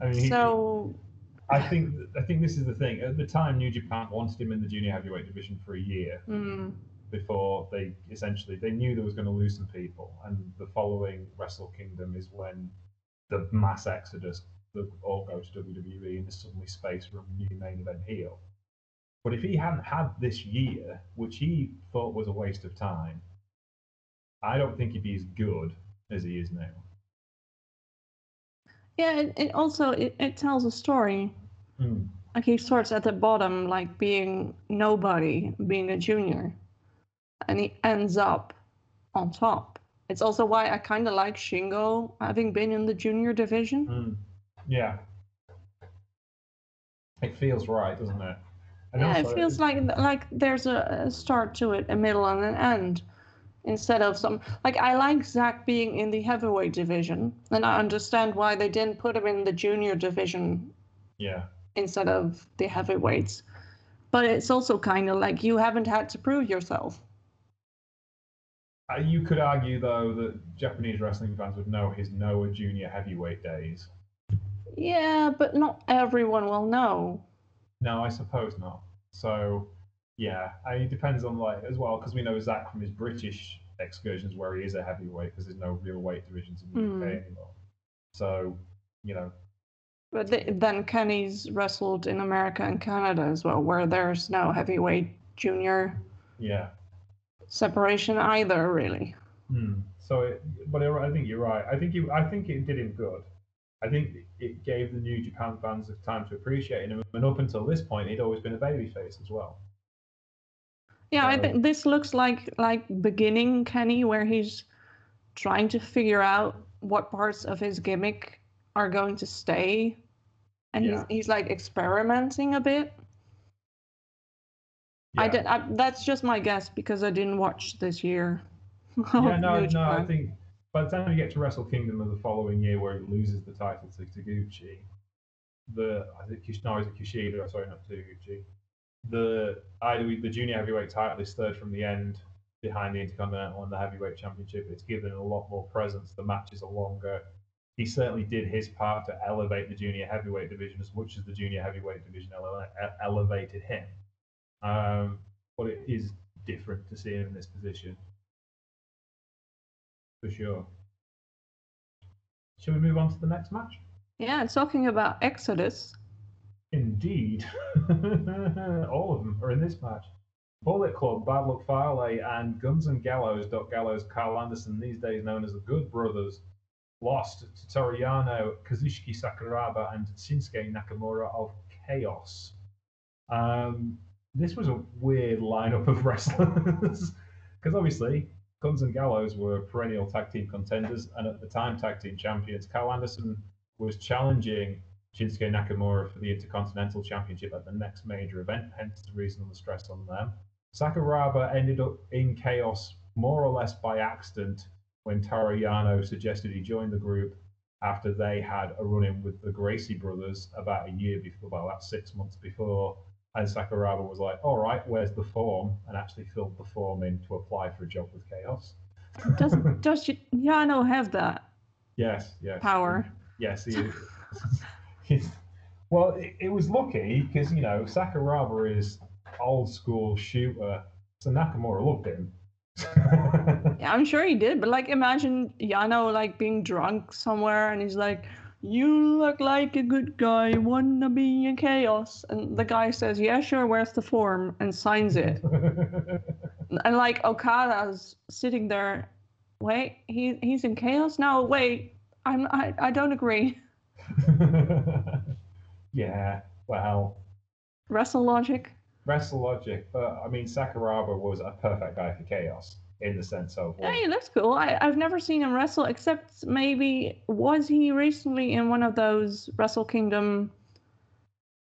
I mean, he, So I think I think this is the thing. At the time, New Japan wanted him in the junior heavyweight division for a year mm, before they essentially they knew they was going to lose some people, and the following Wrestle Kingdom is when the mass exodus that all go to WWE and there's suddenly space for a new main event heel. But if he hadn't had this year, which he thought was a waste of time, I don't think he'd be as good as he is now. yeah, it, it also it, it tells a story. Hmm. Like he starts at the bottom, like being nobody, being a junior, and he ends up on top. It's also why I kind of like Shingo having been in the junior division. Mm. Yeah. It feels right, doesn't it? And yeah, also it feels like like there's a, a start to it, a middle, and an end, instead of some like I like Zack being in the heavyweight division, and I understand why they didn't put him in the junior division Yeah. instead of the heavyweights. But it's also kind of like you haven't had to prove yourself. Uh, you could argue, though, that Japanese wrestling fans would know his Noah Junior heavyweight days. Yeah, but not everyone will know. No, I suppose not. So, yeah, I, it depends on like as well because we know Zack from his British excursions where he is a heavyweight because there's no real weight divisions in the Mm. UK anymore. So, you know, But th- then Kenny's wrestled in America and Canada as well, where there's no heavyweight junior yeah. Separation either, really. Hmm. So, it, but I think you're right. I think you, I think it did him good. I think it gave the New Japan fans the time to appreciate him, and up until this point, he'd always been a babyface as well. Yeah, I think this looks like like beginning Kenny, where he's trying to figure out what parts of his gimmick are going to stay, and Yeah. he's he's like experimenting a bit. I did. I, that's just my guess because I didn't watch this year. *laughs* Yeah, no, no. I think by the time you get to Wrestle Kingdom of the following year, where he loses the title to Taguchi, the I think Kish, no, is it Kushida? Sorry, not Taguchi. The either the junior heavyweight title is third from the end behind the Intercontinental and the Heavyweight Championship. It's given a lot more presence. The matches are longer. He certainly did his part to elevate the junior heavyweight division as much as the junior heavyweight division ele- elevated him. Um, but it is different to see him in this position for sure. Shall we move on to the next match? Yeah, talking about Exodus. Indeed. *laughs* All of them are in this match. Bullet Club, Bad Luck Fale, and Guns and Gallows, Doc Gallows, Karl Anderson, these days known as the Good Brothers, lost to Toriano, Kazushi Sakuraba, and Shinsuke Nakamura of Chaos. Um, this was a weird lineup of *laughs* wrestlers because obviously Guns and Gallows were perennial tag team contenders and at the time tag team champions. Karl Anderson was challenging Shinsuke Nakamura for the Intercontinental Championship at the next major event, hence the reason the stress on them. Sakuraba ended up in chaos more or less by accident when Toru Yano suggested he join the group after they had a run in with the Gracie brothers about a year before, about six months before. And Sakuraba was like, all right, where's the form? And actually filled the form in to apply for a job with Chaos. Does, *laughs* does Yano have that yes, yes. power? Yes, he is. *laughs* He's- well, it, it was lucky because, you know, Sakuraba is old school shooter, so Nakamura loved him. Yeah, I'm sure he did, but like imagine Yano like being drunk somewhere and he's like, You look like a good guy, wanna be in chaos and the guy says, Yeah, sure, where's the form? and signs it. *laughs* And like Okada's sitting there, wait, he he's in chaos? No, wait, I'm I, I don't agree. *laughs* yeah, well, Wrestle logic. wrestle logic, but I mean, Sakuraba was a perfect guy for chaos in the sense of Yeah, he looks cool. I, I've never seen him wrestle except maybe was he recently in one of those Wrestle Kingdom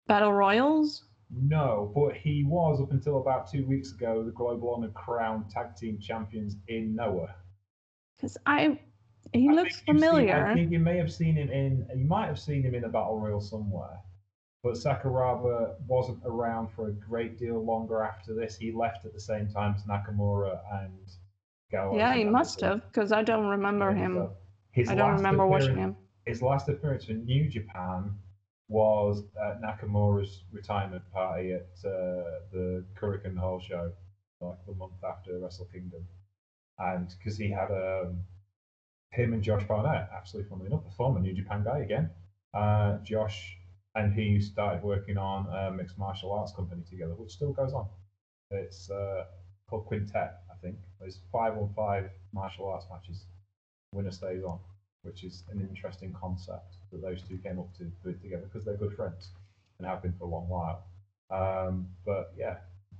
battle royals? no, but he was up until about two weeks ago the Global Honor Crown Tag Team Champions in Noah. Because I he I looks you've seen- familiar. I think you may have seen him in. You might have seen him in a battle royal somewhere. But Sakuraba wasn't around for a great deal longer after this. He left at the same time as Nakamura and Gallows. yeah, he must have because I don't remember Yeah, him. His I don't remember watching him. His last appearance for New Japan was at Nakamura's retirement party at uh, the Korakuen Hall show, like the month after Wrestle Kingdom, and because he had um, him and Josh Barnett, actually, funnily enough, the former New Japan guy again. Uh, Josh and he started working on a mixed martial arts company together, which still goes on. It's uh, called Quintet, think. Five on five martial arts matches. Winner stays on, which is an interesting concept that those two came up to put together because they're good friends and have been for a long while. Um, but yeah,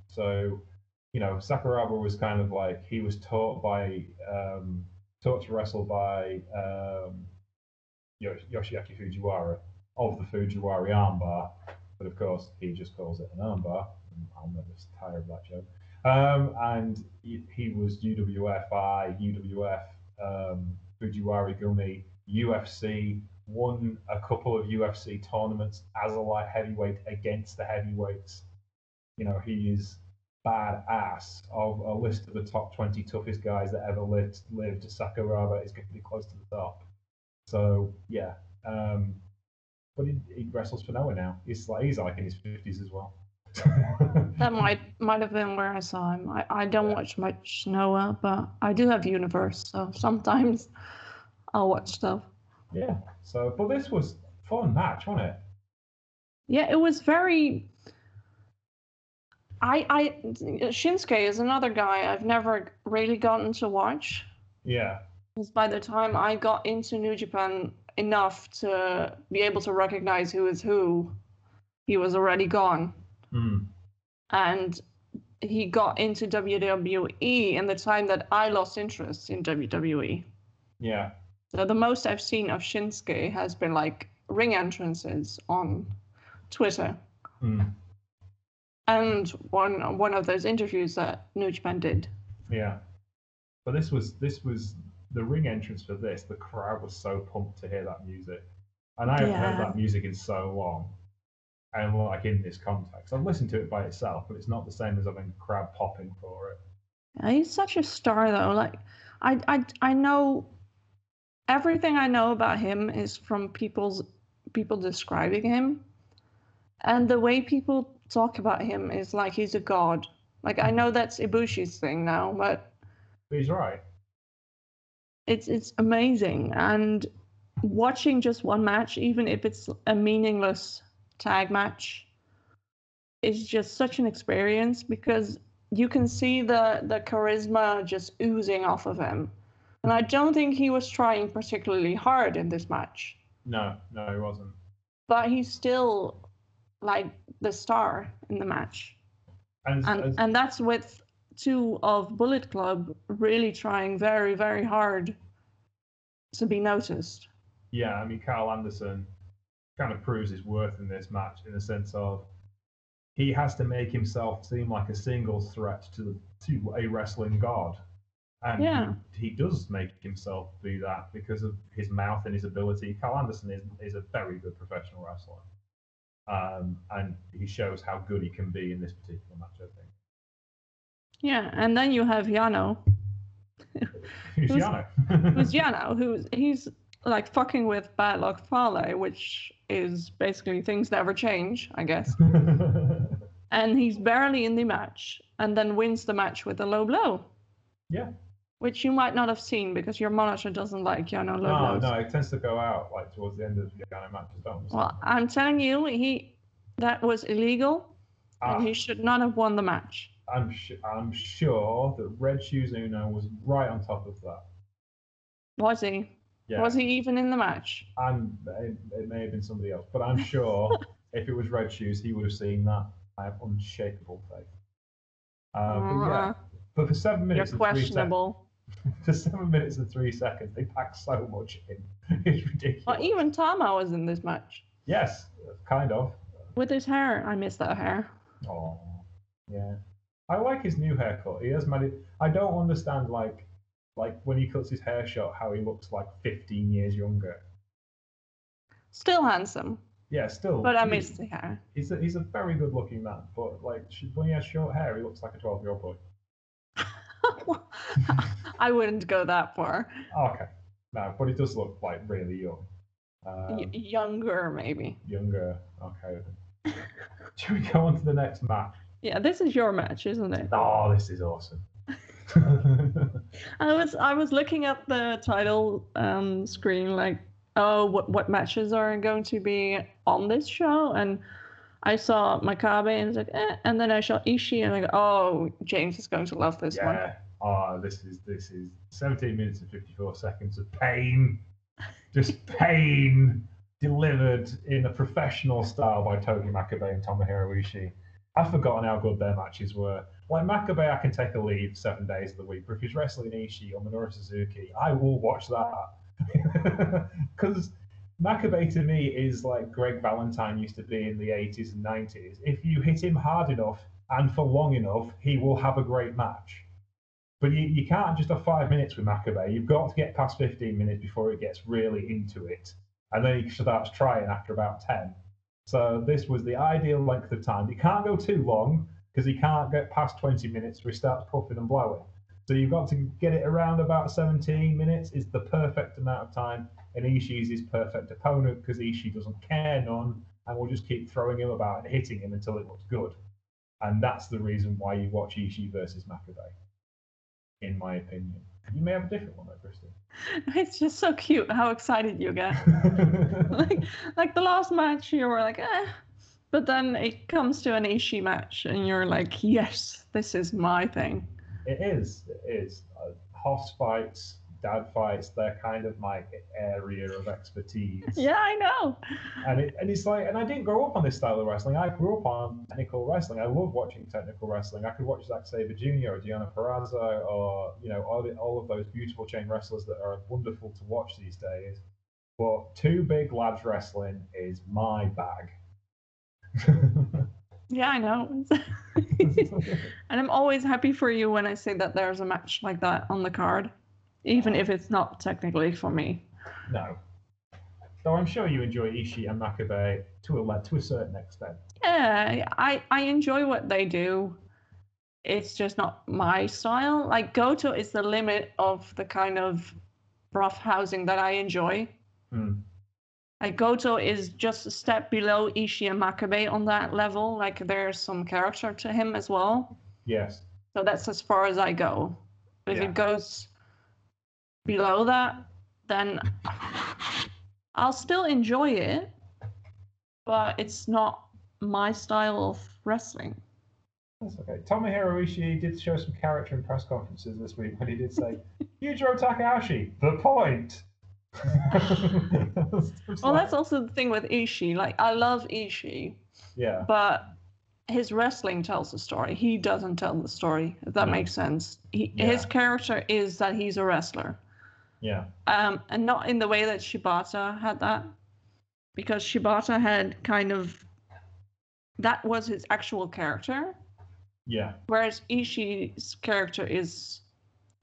so you know, Sakuraba was kind of like he was taught by um, taught to wrestle by um, Yoshiaki Fujiwara of the Fujiwara armbar, but of course he just calls it an armbar. I'm never tired of that joke. Um, and he, he was UWFI, UWF, um, Fujiwara Gumi, UFC, won a couple of UFC tournaments as a light heavyweight against the heavyweights. You know, he is badass. Of a list of the top 20 toughest guys that ever lived, lived Sakuraba is going to be close to the top. So, yeah. Um, but he, he wrestles for Noah now. He's like, he's like in his 50s as well. *laughs* That might might have been where I saw him. I, I don't watch much Noah, but I do have Universe, so sometimes *laughs* I'll watch stuff. yeah. So, but this was a fun match, wasn't it? Yeah, it was very. I I Shinsuke is another guy I've never really gotten to watch. Yeah. Because by the time I got into New Japan enough to be able to recognize who is who, he was already gone. Mm. And he got into WWE in the time that I lost interest in WWE. Yeah. So the most I've seen of Shinsuke has been like ring entrances on Twitter. Mm. And one one of those interviews that New Japan did. Yeah. But this was this was the ring entrance for this. The crowd was so pumped to hear that music, and I haven't Yeah. heard that music in so long. And like in this context, I've listened to it by itself, but it's not the same as having a crowd popping for it. Yeah, he's such a star though. Like I I I know everything I know about him is from people's people describing him. And the way people talk about him is like he's a god. Like I know that's Ibushi's thing now, but But he's right. it's it's amazing and watching just one match even if it's a meaningless tag match is just such an experience because you can see the the charisma just oozing off of him and i don't think he was trying particularly hard in this match No, no, he wasn't. but he's still like the star in the match. And, And as- and that's with two of Bullet Club really trying very, very hard to be noticed. yeah, I mean, Karl Anderson kind of proves his worth in this match in the sense of he has to make himself seem like a single threat to the, to a wrestling god. And Yeah. he, he does make himself be that because of his mouth and his ability. Karl Anderson is, is a very good professional wrestler. Um, and he shows how good he can be in this particular match, I think. Yeah, and then you have Yano, *laughs* Who's Who's- Yano? who's *laughs* Yano, who's he's like fucking with Bad Luck Fale, which is basically things never change, I guess. *laughs* And he's barely in the match, and then wins the match with a low blow, yeah. which you might not have seen because your monitor doesn't like Yano low No, blows. no, it tends to go out like towards the end of Yano matches, don't? Well, I'm telling you, he that was illegal, Ah, and he should not have won the match. I'm su- I'm sure that Red Shoes Unno was right on top of that. Was he? Yeah, Was he even in the match? and it, it may have been somebody else, but I'm sure *laughs* if it was Red Shoes, he would have seen that. I have unshakable faith. Uh, but yeah, Uh-uh. but for seven minutes, You're minutes and three seconds, questionable. *laughs* for seven minutes and three seconds, they packed so much in. *laughs* It's ridiculous. Well, even Tama was in this match yes, kind of. with his hair. I miss that hair. Oh, yeah. I like his new haircut. He has made it. I don't understand like, like when he cuts his hair short, how he looks like 15 years younger. Still handsome, Yeah, still. but I miss the hair. He's a, he's a very good looking man, but like when he has short hair, he looks like a 12 year old boy. *laughs* I wouldn't go that far. Okay, no, but he does look like really young. Um, Y- younger, maybe. younger. Okay. *laughs* Should we go on to the next match? Yeah, this is your match, isn't it? Oh, this is awesome. *laughs* I was I was looking at the title um, screen, like, oh, what what matches are going to be on this show? And I saw Makabe, and it's like, eh. And then I saw Ishii, and I go, oh, James is going to love this one. yeah. Oh, this is this is 17 minutes and 54 seconds of pain. Just *laughs* pain delivered in a professional style by Togi Makabe and Tomohiro Ishii. I've forgotten how good their matches were. Like Makabe, I can take a leave seven days of the week, but if he's wrestling Ishii or Minoru Suzuki, I will watch that. *laughs* Because Makabe to me is like Greg Valentine used to be in the 80s and 90s. If you hit him hard enough and for long enough, he will have a great match. But you, you can't just have five minutes with Makabe. You've got to get past 15 minutes before it gets really into it. And then he starts trying after about 10. So this was the ideal length of time. You can't go too long because he can't get past 20 minutes where he starts puffing and blowing. So you've got to get it around about 17 minutes is the perfect amount of time. And Ishii's his perfect opponent because Ishii doesn't care none and will just keep throwing him about and hitting him until it looks good. And that's the reason why you watch Ishii versus Makabe, in my opinion. You may have a different one though, Kristen. *laughs* It's just so cute how excited you get. *laughs* like like the last match, you were like, eh. But then it comes to an Ishii match, and you're like, yes, this is my thing. It is. It is. Uh, hoss fights, dad fights, they're kind of my area of expertise. *laughs* Yeah, I know. And, it, and it's like, and I didn't grow up on this style of wrestling. I grew up on technical wrestling. I love watching technical wrestling. I could watch Zack Sabre Jr. or Gianna Perazzo or, you know, all, all of those beautiful chain wrestlers that are wonderful to watch these days. But two big lads wrestling is my bag. *laughs* Yeah, I know. *laughs* and I'm always happy for you when I say that there's a match like that on the card, even if it's not technically for me. no. Though I'm sure you enjoy Ishii and Makabe to a to a certain extent. Yeah, I I enjoy what they do. It's just not my style. Like Goto is the limit of the kind of rough housing that I enjoy. Hmm. Like Goto is just a step below Ishii and Makabe on that level. Like there's some character to him as well. Yes. So that's as far as I go. If Yeah. it goes below that, then I'll still enjoy it, but it's not my style of wrestling. That's okay. Tomohiro Ishii did show some character in press conferences this week when he did say, *laughs* Yujiro Takahashi, the point. *laughs* well, that's also the thing with Ishii. Like, I love Ishii, yeah, but his wrestling tells the story. He doesn't tell the story. If that makes sense. He, Yeah. His character is that he's a wrestler, yeah, um, and not in the way that Shibata had that, because Shibata had kind of that was his actual character, yeah, whereas Ishii's character is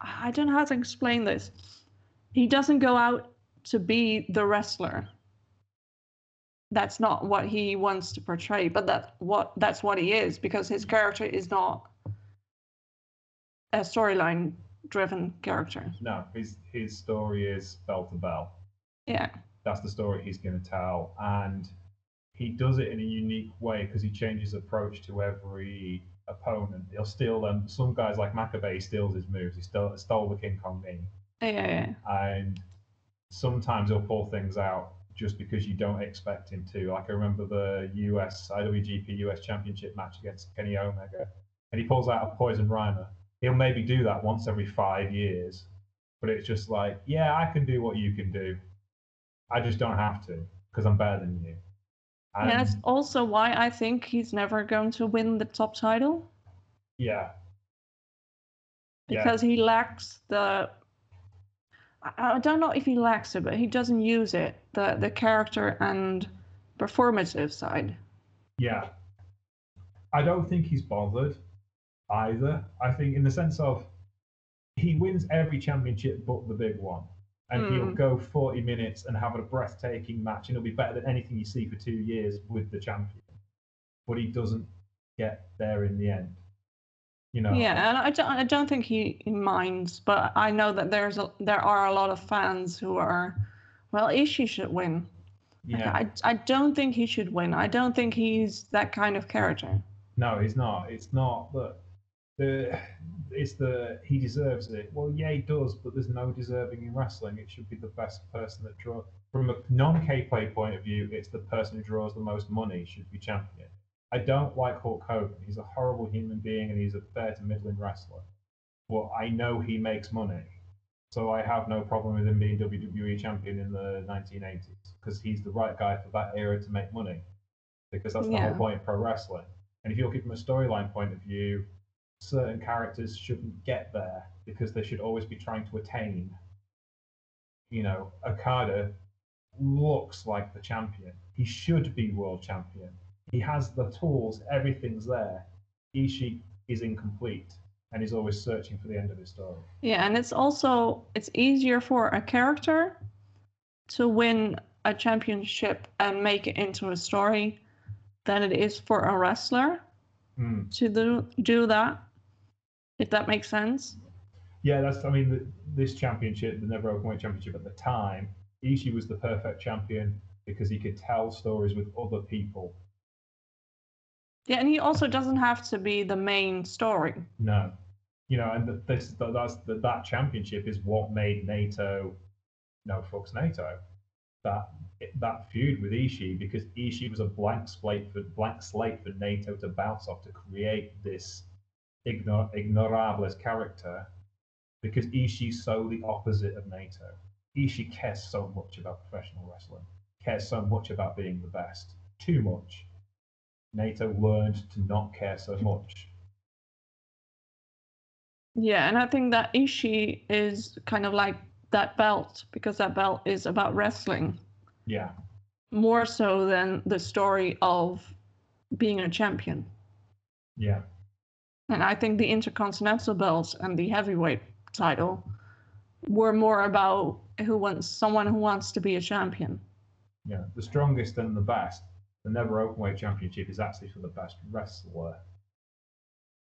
I don't know how to explain this. He doesn't go out to be the wrestler. That's not what he wants to portray, but that what that's what he is because his character is not a storyline driven character. no, his his story is bell to bell. Yeah. That's the story he's going to tell, and he does it in a unique way because he changes approach to every opponent. He'll steal them. Some guys like Makabe steals his moves. He stole, stole the King Kong knee. Yeah, yeah, and sometimes he'll pull things out just because you don't expect him to. Like I remember the US IWGP US Championship match against Kenny Omega, and he pulls out a Poison Rana. He'll maybe do that once every five years, but it's just like, yeah, I can do what you can do. I just don't have to because I'm better than you. And that's also why I think he's never going to win the top title yeah, Yeah. because he lacks the. I- don't know if he lacks it, but he doesn't use it the the character and performative side. Yeah. I don't think he's bothered either. I think, in the sense of, he wins every championship but the big one. And he'll Mm. go 40 minutes and have a breathtaking match, and it'll be better than anything you see for two years with the champion. But he doesn't get there in the end. You know? Yeah, and I don't, I don't think he, he minds, but I know that there's a, there are a lot of fans who are, well, Ishii should win. Like, Yeah. I, I don't think he should win. I don't think he's that kind of character. No, he's not. It's not that the it's the he deserves it. Well, yeah, he does, but there's no deserving in wrestling. It should be the best person that draws. From a non-kayfabe point of view, it's the person who draws the most money should be champion. I don't like Hulk Hogan. He's a horrible human being and he's a fair to middling wrestler. But I know he makes money, so I have no problem with him being WWE champion in the 1980s because he's the right guy for that era to make money. Because that's the whole point of pro wrestling. And if you look at it from a storyline point of view, certain characters shouldn't get there because they should always be trying to attain. You know, Okada looks like the champion. He should be world champion. He has the tools, everything's there. Ishii is incomplete and he's always searching for the end of his story. Yeah, and it's also it's easier for a character to win a championship and make it into a story than it is for a wrestler Hmm. to do do that. If that makes sense. Yeah, that's. I mean, the, this championship, the Never Openweight Championship at the time, Ishii was the perfect champion because he could tell stories with other people. Yeah, and he also doesn't have to be the main story. No, you know, and this th- that's the, that championship is what made Naito, no fucks Naito, that that feud with Ishii because Ishii was a blank slate for blank slate for Naito to bounce off to create this ignor- ignorables character because Ishii's so the opposite of Naito. Ishii cares so much about professional wrestling, cares so much about being the best, too much. Naito learned to not care so much. Yeah, and I think that Ishii is kind of like that belt because that belt is about wrestling Yeah, more so than the story of being a champion. yeah. And I think the intercontinental belts and the heavyweight title were more about who wants someone who wants to be a champion. Yeah, the strongest and the best. The Never Openweight Championship is actually for the best wrestler.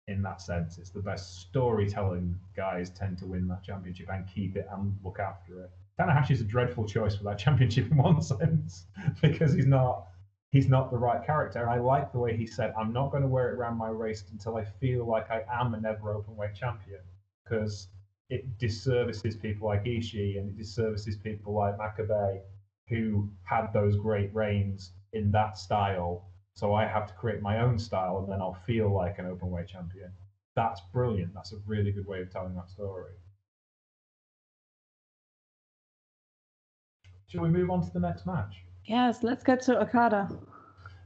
In that sense, it's the best storytelling guys tend to win that championship and keep it and look after it. Tanahashi's a dreadful choice for that *laughs* championship in one sense *laughs* because he's not he's not the right character. And I like the way he said, "I'm not going to wear it around my waist until I feel like I am a Never Openweight champion," because it disservices people like Ishii and it disservices people like Makabe who had those great reigns in that style. So I have to create my own style and then I'll feel like an open weight champion. That's brilliant. That's a really good way of telling that story. Shall we move on to the next match? Yes, let's get to Okada.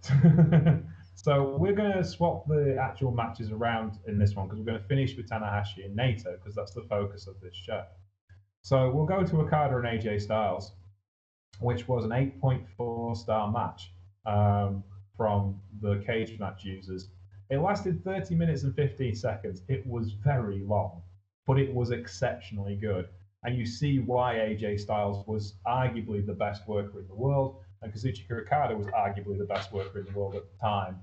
*laughs* so we're going to swap the actual matches around in this one because we're going to finish with Tanahashi and Naito because that's the focus of this show. So we'll go to Okada and AJ Styles, which was an 8.4 star match um, from the Cagematch users. It lasted 30 minutes and 15 seconds. It was very long, but it was exceptionally good. And you see why AJ Styles was arguably the best worker in the world, and Kazuchika Okada was arguably the best worker in the world at the time.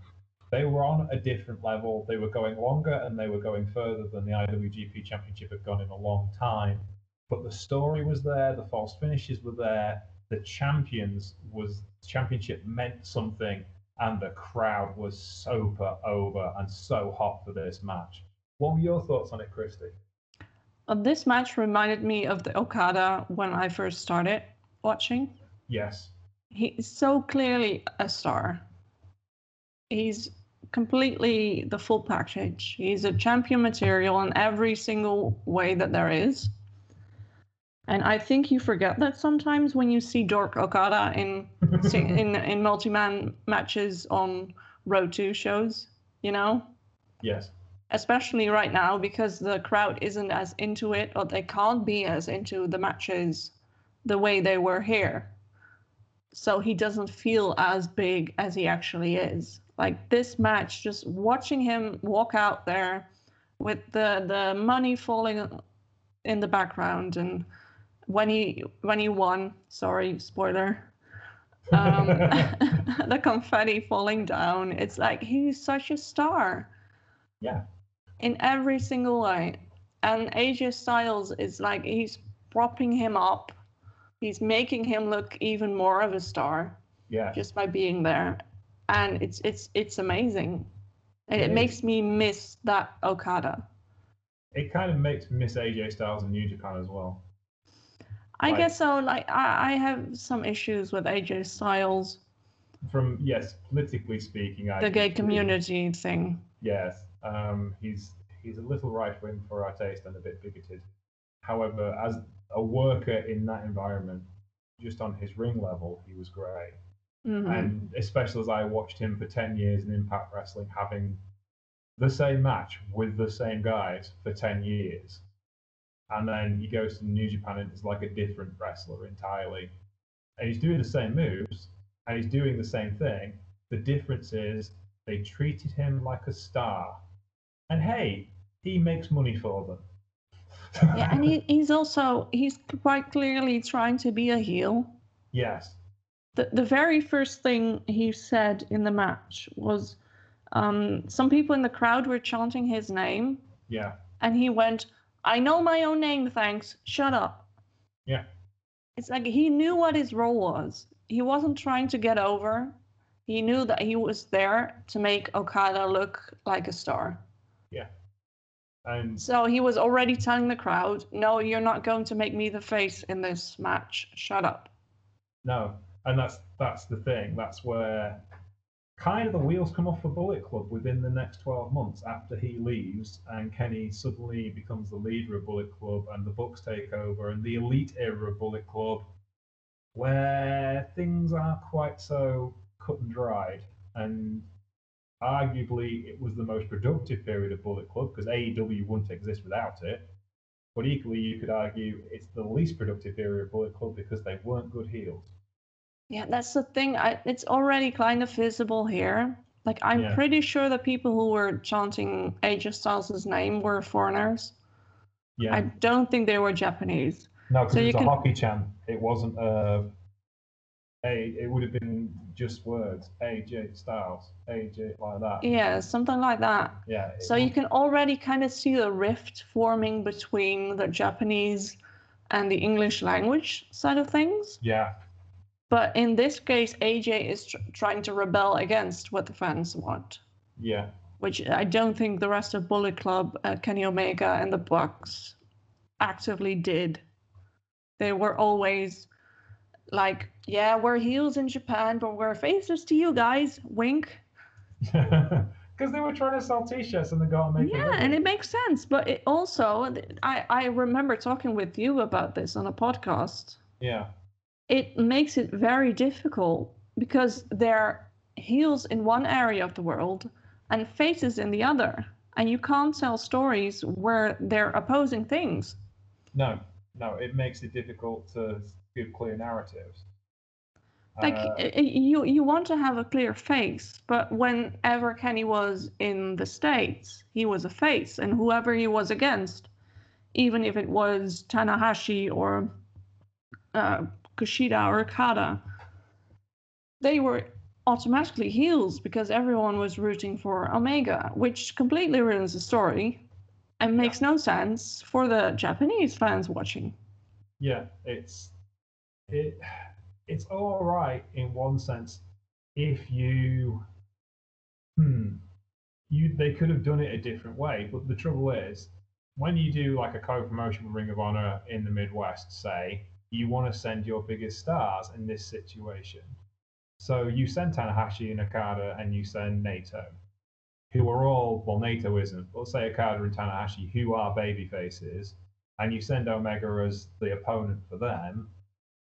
They were on a different level. They were going longer and they were going further than the IWGP Championship had gone in a long time. But the story was there, the false finishes were there, the champions was championship meant something, and the crowd was super over and so hot for this match. What were your thoughts on it, Christy? Uh, this match reminded me of the Okada when I first started watching. Yes. He's so clearly a star. He's completely the full package. He's a champion material in every single way that there is. And I think you forget that sometimes when you see Dork Okada in *laughs* in in multi-man matches on Road 2 shows, you know? Yes. Especially right now because the crowd isn't as into it or they can't be as into the matches the way they were here. So he doesn't feel as big as he actually is. Like this match, just watching him walk out there with the the money falling in the background and when he when he won, sorry, spoiler. *laughs* Um, *laughs* the confetti falling down. It's like he's such a star. Yeah. In every single way. And AJ Styles is like he's propping him up. He's making him look even more of a star. Yeah. Just by being there. And it's it's it's amazing. And it, It makes me miss that Okada. It kind of makes miss AJ Styles and New Japan as well. I guess so. Like I, I have some issues with AJ Styles, From yes, politically speaking, I the gay community thing. Yes, um, he's he's a little right wing for our taste and a bit bigoted. However, as a worker in that environment, just on his ring level, he was great. Mhm. And especially as I watched him for ten years in Impact Wrestling, having the same match with the same guys for ten years, and then he goes to New Japan and is like a different wrestler entirely, and he's doing the same moves and he's doing the same thing. The difference is they treated him like a star, and hey, he makes money for them. yeah, and he, *laughs* he's also he's quite clearly trying to be a heel. yes, The the very first thing he said in the match was, um, some people in the crowd were chanting his name, yeah, and he went, "I know my own name, thanks. Shut up." yeah, It's like he knew what his role was. He wasn't trying to get over. He knew that he was there to make Okada look like a star. Yeah. And So he was already telling the crowd, "No, you're not going to make me the face in this match. Shut up." No, and that's that's the thing. That's where kind of the wheels come off for Bullet Club within the next 12 months after he leaves and Kenny suddenly becomes the leader of Bullet Club and the Bucks take over and the elite era of Bullet Club where things aren't quite so cut and dried and arguably it was the most productive period of Bullet Club because AEW wouldn't exist without it. But equally, you could argue it's the least productive area of Bullet Club because they weren't good heels. Yeah, that's the thing. I, it's already kind of visible here. Like I'm Yeah. pretty sure the people who were chanting AJ Styles' name were foreigners. Yeah. I don't think they were Japanese. no, because so it you was a can- hockey chant. It wasn't a. A, it would have been just words. AJ Styles. AJ like that. Yeah, something like that. Yeah. So you can already kind of see the rift forming between the Japanese and the English language side of things. Yeah. But in this case, AJ is tr- trying to rebel against what the fans want, Yeah. which I don't think the rest of Bullet Club, uh, Kenny Omega, and the Bucks actively did. They were always like, yeah, we're heels in Japan, but we're faces to you guys. Wink. *laughs* Because they were trying to sell T-shirts and they got to make Yeah, and it makes sense. But it also, I, I remember talking with you about this on a podcast. Yeah. It makes it very difficult because they're heels in one area of the world and faces in the other. And you can't tell stories where they're opposing things. No, no, it makes it difficult to give clear narratives. Like Uh, you, you want to have a clear face, but whenever Kenny was in the states, he was a face, and whoever he was against, even if it was Tanahashi or uh, Kushida or Okada, they were automatically heels because everyone was rooting for Omega, which completely ruins the story and makes no sense for the Japanese fans watching. yeah, it's it it's all right in one sense. If you hmm you they could have done it a different way, but the trouble is when you do like a co-promotion with Ring of Honor in the Midwest, say you want to send your biggest stars in this situation. So you send Tanahashi and Okada and you send Naito, who are all well Naito isn't, but let's say Okada and Tanahashi, who are baby faces, and you send Omega as the opponent for them,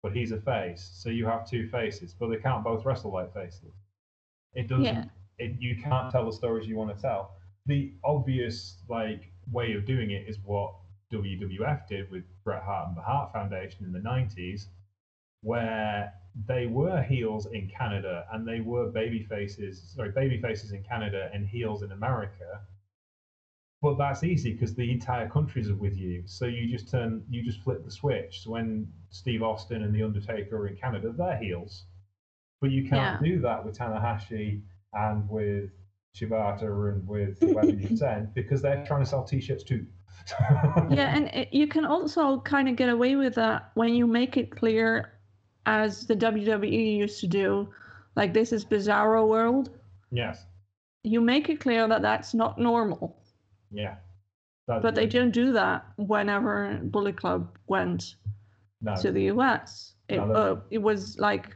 but he's a face. So you have two faces, but they can't both wrestle like faces. It doesn't. Yeah. It, you can't tell the stories you want to tell. The obvious like way of doing it is what WWF did with Bret Hart and the Hart Foundation in the 90s, where they were heels in Canada and they were baby faces, sorry, baby faces in Canada and heels in America. But that's easy because the entire countries are with you. So you just turn, you just flip the switch. So when Steve Austin and The Undertaker are in Canada, they're heels. But you can't do that with Tanahashi and with Shibata and with whoever you *laughs* send because they're trying to sell t-shirts too. Yeah, and it, you can also kind of get away with that when you make it clear, as the WWE used to do, like this is Bizarro World. yes, You make it clear that that's not normal, yeah. That's but they don't do that whenever Bullet Club went No. to the US. It, No, uh, it was like,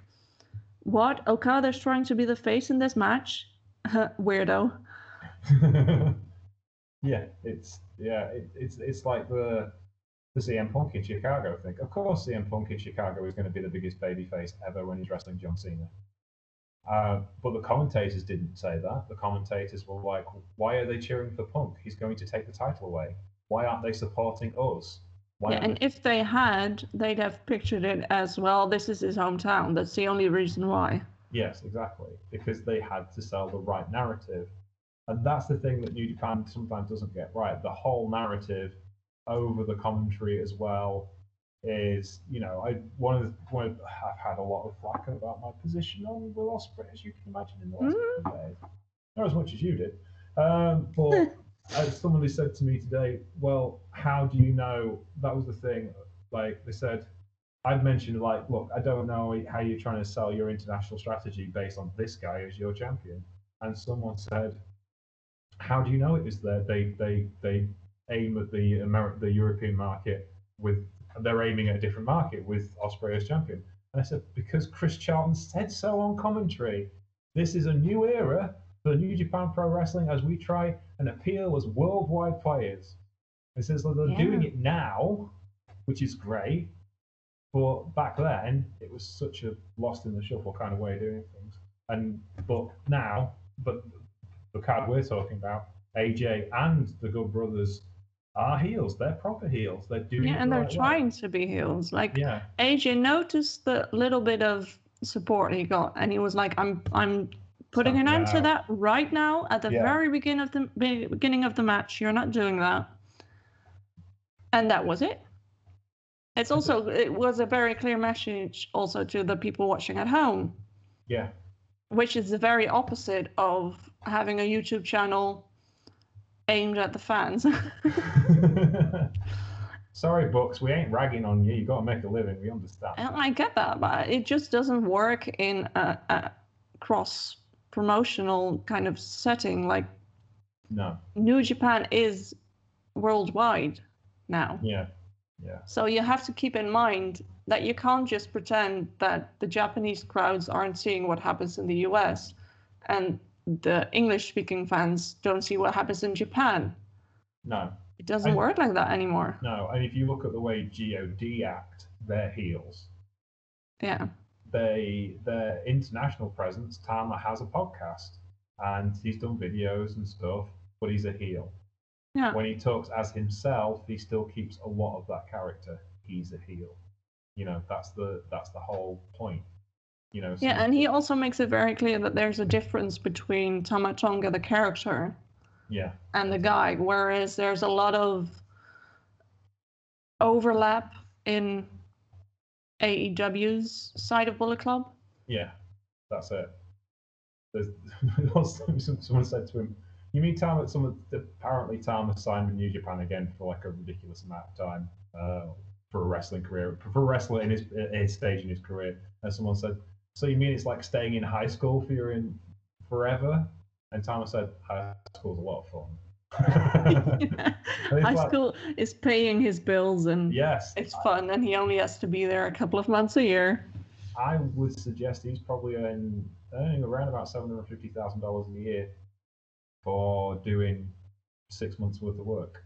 what? Okada's trying to be the face in this match? *laughs* Weirdo. *laughs* yeah, it's yeah, it, it's it's like the the CM Punk in Chicago thing. Of course, CM Punk in Chicago is going to be the biggest babyface ever when he's wrestling John Cena. Uh, but the commentators didn't say that. The commentators were like, "Why are they cheering for Punk? He's going to take the title away. Why aren't they supporting us? Why Yeah, and if they had, they'd have pictured it as well. This is his hometown. That's the only reason why. Yes, exactly. Because they had to sell the right narrative. And that's the thing that New Japan sometimes doesn't get right. The whole narrative over the commentary as well is, you know, I one of the, one of, I've had a lot of flack about my position on Will Ospreay, as you can imagine in the last couple of days. Not as much as you did. Um, but *laughs* as somebody said to me today, well, how do you know that was the thing? Like they said, I'd mentioned like, look, I don't know how you're trying to sell your international strategy based on this guy as your champion. And someone said, how do you know it is there? They they they aim at the Ameri- the European market with they're aiming at a different market with Ospreay as champion. And I said because Chris Charlton said so on commentary. This is a new era for New Japan Pro Wrestling as we try and appeal as worldwide players. It says that they're Yeah. doing it now, which is great. But back then, it was such a lost in the shuffle kind of way of doing things. And but now, but the card we're talking about, AJ and the Good Brothers are heels. They're proper heels. They're doing Yeah, and the they're right way. trying to be heels. Like Yeah, AJ noticed the little bit of support he got, and he was like, "I'm, I'm putting an end to that right now at the Yeah. very beginning of the beginning of the match. You're not doing that." And that was it. It's also it was a very clear message also to the people watching at home, yeah, which is the very opposite of having a YouTube channel aimed at the fans. *laughs* Sorry, Bucks, we ain't ragging on you. You got to make a living. We understand. And I get that, but it just doesn't work in a, a cross promotional kind of setting. Like No, New Japan is worldwide now. yeah, yeah, So you have to keep in mind that you can't just pretend that the Japanese crowds aren't seeing what happens in the US and the English speaking fans don't see what happens in Japan. no, It doesn't work like that anymore. no. And if you look at the way God act, they're heels. Yeah. They their international presence, Tama has a podcast and he's done videos and stuff, but he's a heel. Yeah. When he talks as himself, he still keeps a lot of that character. He's a heel. You know, that's the that's the whole point. You know. Yeah, and he also makes it very clear that there's a difference between Tama Tonga, the character, yeah, and the guy, whereas there's a lot of overlap in AEW's side of Bullet Club. yeah, that's it. There's *laughs* someone said to him, "You mean Tama? Someone apparently Tama signed with New Japan again for like a ridiculous amount of time uh, for a wrestling career, for a wrestler in his, his stage in his career." And someone said, "So you mean it's like staying in high school for your in forever?" And Tama said, "High school's a lot of fun." *laughs* High like- school is paying his bills and yes, it's fun, and he only has to be there a couple of months a year. I would suggest he's probably earning, earning around about seven hundred fifty thousand dollars a year for doing six months worth of work,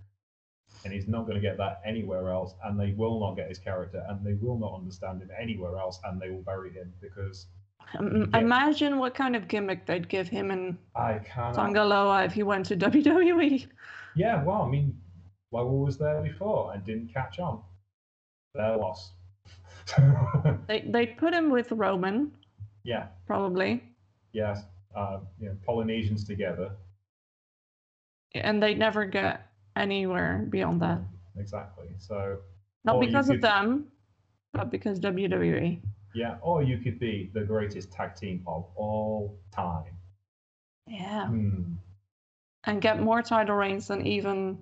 and he's not going to get that anywhere else. And they will not get his character, and they will not understand him anywhere else, and they will bury him because Um, Yeah. Imagine what kind of gimmick they'd give him in I cannot. Tanga Loa if he went to. *laughs* WWE. Yeah, well, I mean, Loa was there before and didn't catch on. Their loss. *laughs* They they'd put him with Roman yeah, probably, yes. Uh, you know, Polynesians together. and they'd never get anywhere beyond that. Exactly. So Not because of them, but because. WWE. Yeah, or you could be the greatest tag team of all time. Yeah. Hmm. And get more title reigns than even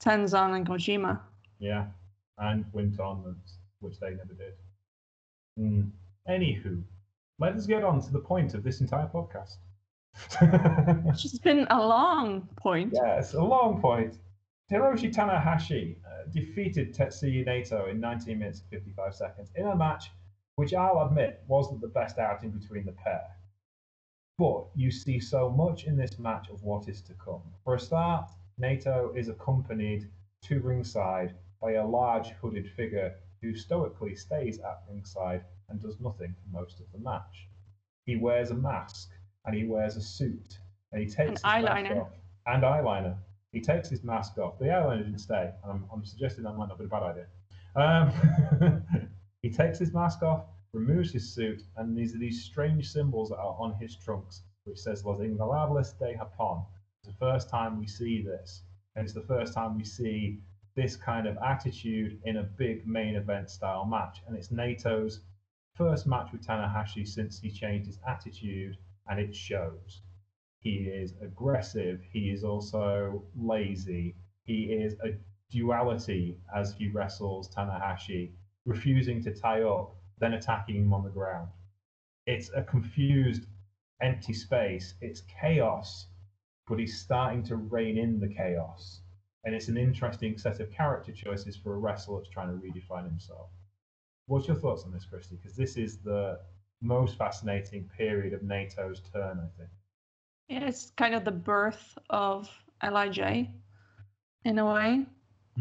Tenzan and Kojima. Yeah, and win tournaments, which they never did. Hmm. Anywho, let us get on to the point of this entire podcast. *laughs* Which has been a long point. yes, a long point. Hiroshi Tanahashi uh, defeated Tetsuya Naito in 19 minutes and 55 seconds in a match which I'll admit wasn't the best outing between the pair. But you see so much in this match of what is to come. For a start, Naito is accompanied to ringside by a large hooded figure who stoically stays at ringside and does nothing for most of the match. He wears a mask and he wears a suit and he takes And his eyeliner. off and eyeliner. He takes his mask off. The eyeliner didn't stay. I'm, I'm suggesting that might not be a bad idea. Um, *laughs* he takes his mask off, removes his suit, and these are these strange symbols that are on his trunks, which says Los Ingobernables de Japón. It's the first time we see this, and it's the first time we see this kind of attitude in a big main event style match. And it's Naito's first match with Tanahashi since he changed his attitude, and it shows. He is aggressive. He is also lazy. He is a duality as he wrestles Tanahashi, refusing to tie up, then attacking him on the ground. It's a confused, empty space. It's chaos, but he's starting to rein in the chaos. And it's an interesting set of character choices for a wrestler that's trying to redefine himself. What's your thoughts on this, Christy? Because this is the most fascinating period of Naito's turn, I think. Yeah, it's kind of the birth of Lij in a way,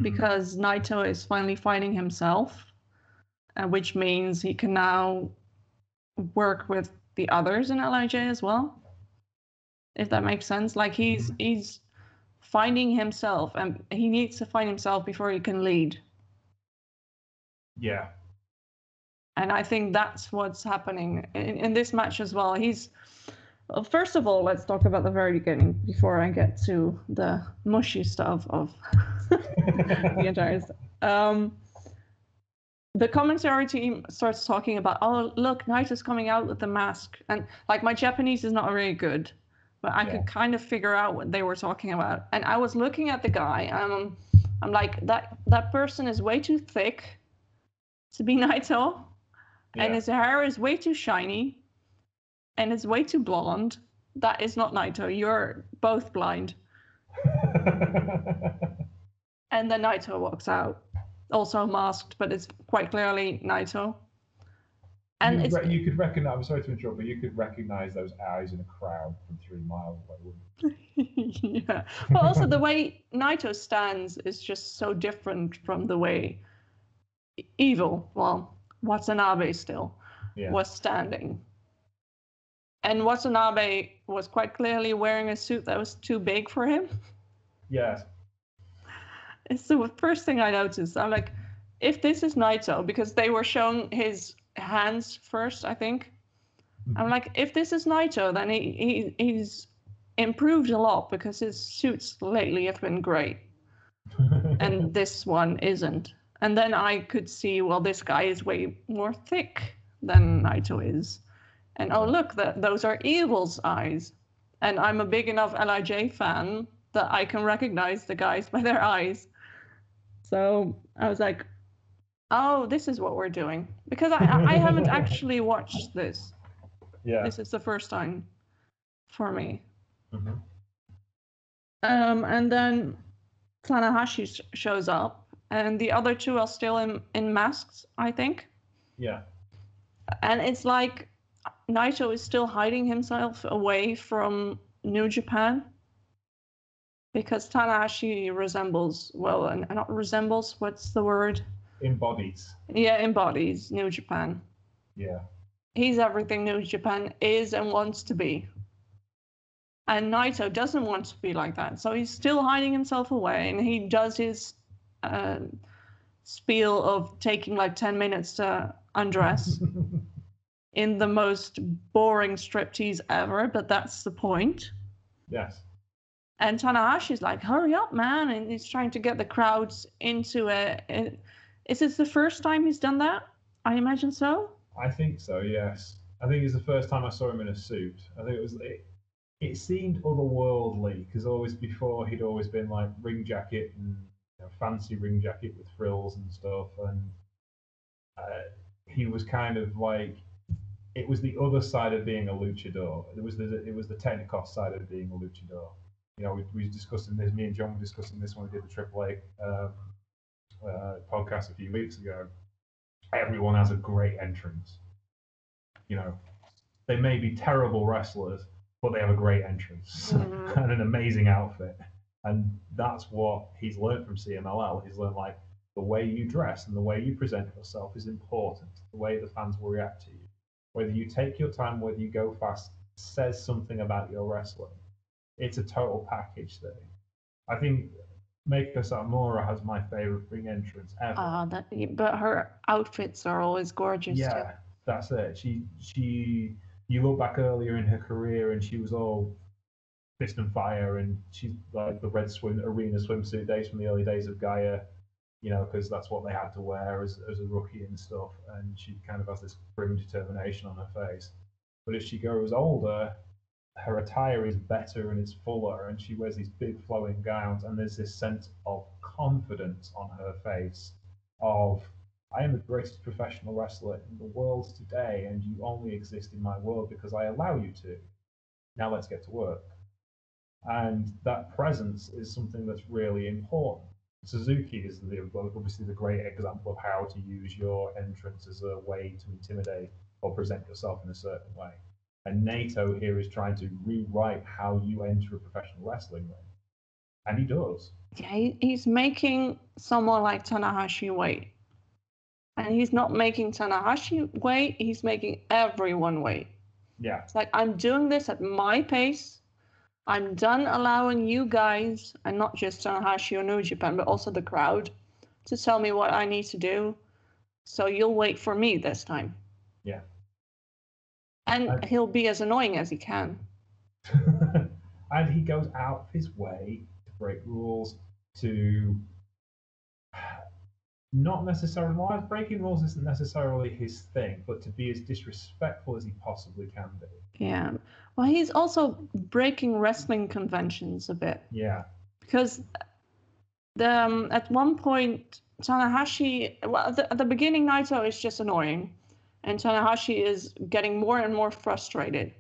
because Naito is finally finding himself, uh, which means he can now work with the others in Lij as well. If that makes sense, like he's he's finding himself, and he needs to find himself before he can lead. Yeah, and I think that's what's happening in, in this match as well. He's first of all, let's talk about the very beginning before I get to the mushy stuff of *laughs* the entire stuff. Um, the commentary team starts talking about, oh, look, Naito's coming out with the mask. And like my Japanese is not really good, but I Yeah. could kind of figure out what they were talking about. And I was looking at the guy, and I'm, I'm like, that, that person is way too thick to be *laughs* Naito and his hair is way too shiny and it's way too blonde. That is not Naito. You're both blind. *laughs* And then Naito walks out, also masked, but it's quite clearly Naito. And you, re- you could recognize. I'm sorry to interrupt, but you could recognize those eyes in a crowd from three miles away. *laughs* Yeah. But also the way Naito stands is just so different from the way Evil, well, Watanabe still, Yeah. was standing. And Watanabe was quite clearly wearing a suit that was too big for him. Yes. It's the first thing I noticed. I'm like, if this is Naito, because they were showing his hands first, I think. I'm mm-hmm. like, if this is Naito, then he, he he's improved a lot because his suits lately have been great, *laughs* and this one isn't. And then I could see, well, this guy is way more thick than Naito is, and oh look, that those are Evil's eyes, and I'm a big enough Lij fan that I can recognize the guys by their eyes. So I was like, oh, this is what we're doing because I I haven't *laughs* actually watched this. yeah. This is the first time for me. Mhm. Um, and then Tanahashi sh- shows up, and the other two are still in, in masks, I think. Yeah. And it's like Naito is still hiding himself away from New Japan because Tanahashi resembles, well, and not resembles, what's the word? Embodies. Yeah, embodies New Japan. Yeah. he's everything New Japan is and wants to be. And Naito doesn't want to be like that, so he's still hiding himself away, and he does his uh, spiel of taking like ten minutes to undress *laughs* in the most boring striptease ever, but that's the point. yes. And Tanahashi's like, "Hurry up, man!" and he's trying to get the crowds into it. it. Is this the first time he's done that? I imagine so. I think so. Yes. I think it's the first time I saw him in a suit. I think it was. It, it seemed otherworldly because always before he'd always been like ring jacket and you know, fancy ring jacket with frills and stuff, and uh, he was kind of like it was the other side of being a luchador. It was the it was the Technicos side of being a luchador. You know, we, we were discussing this. Me and John were discussing this when we did the AAA um, uh, podcast a few weeks ago. Everyone has a great entrance. You know, they may be terrible wrestlers, but they have a great entrance *laughs* Mhm. and an amazing outfit. And that's what he's learned from CMLL. He's learned like the way you dress and the way you present yourself is important. The way the fans will react to you. Whether you take your time, whether you go fast, says something about your wrestling. It's a total package thing. I think Meiko Satomura has my favorite ring entrance ever. Ah, that. But her outfits are always gorgeous. Yeah, Too. that's it. She she you look back earlier in her career and she was all fist and fire and she's like the red swim arena swimsuit days from the early days of GAEA, you know, because that's what they had to wear as as a rookie and stuff. And she kind of has this grim determination on her face. But as she grows older, her attire is better and it's fuller, and she wears these big flowing gowns, and there's this sense of confidence on her face of I am the greatest professional wrestler in the world today, and you only exist in my world because I allow you to. Now let's get to work. And that presence is something that's really important. Suzuki is the, obviously the great example of how to use your entrance as a way to intimidate or present yourself in a certain way. And Naito here is trying to rewrite how you enter a professional wrestling ring. And he does. Yeah, he's making someone like Tanahashi wait. And he's not making Tanahashi wait, he's making everyone wait. Yeah. It's like, I'm doing this at my pace. I'm done allowing you guys, and not just Tanahashi or New Japan, but also the crowd, to tell me what I need to do. So you'll wait for me this time. Yeah. And I- he'll be as annoying as he can. *laughs* and he goes out of his way to break rules, to *sighs* not necessarily well, breaking rules isn't necessarily his thing, but to be as disrespectful as he possibly can be. Yeah. Well, he's also breaking wrestling conventions a bit. Yeah, because the um, at one point Tanahashi well at the, at the beginning Naito is just annoying and Tanahashi is getting more and more frustrated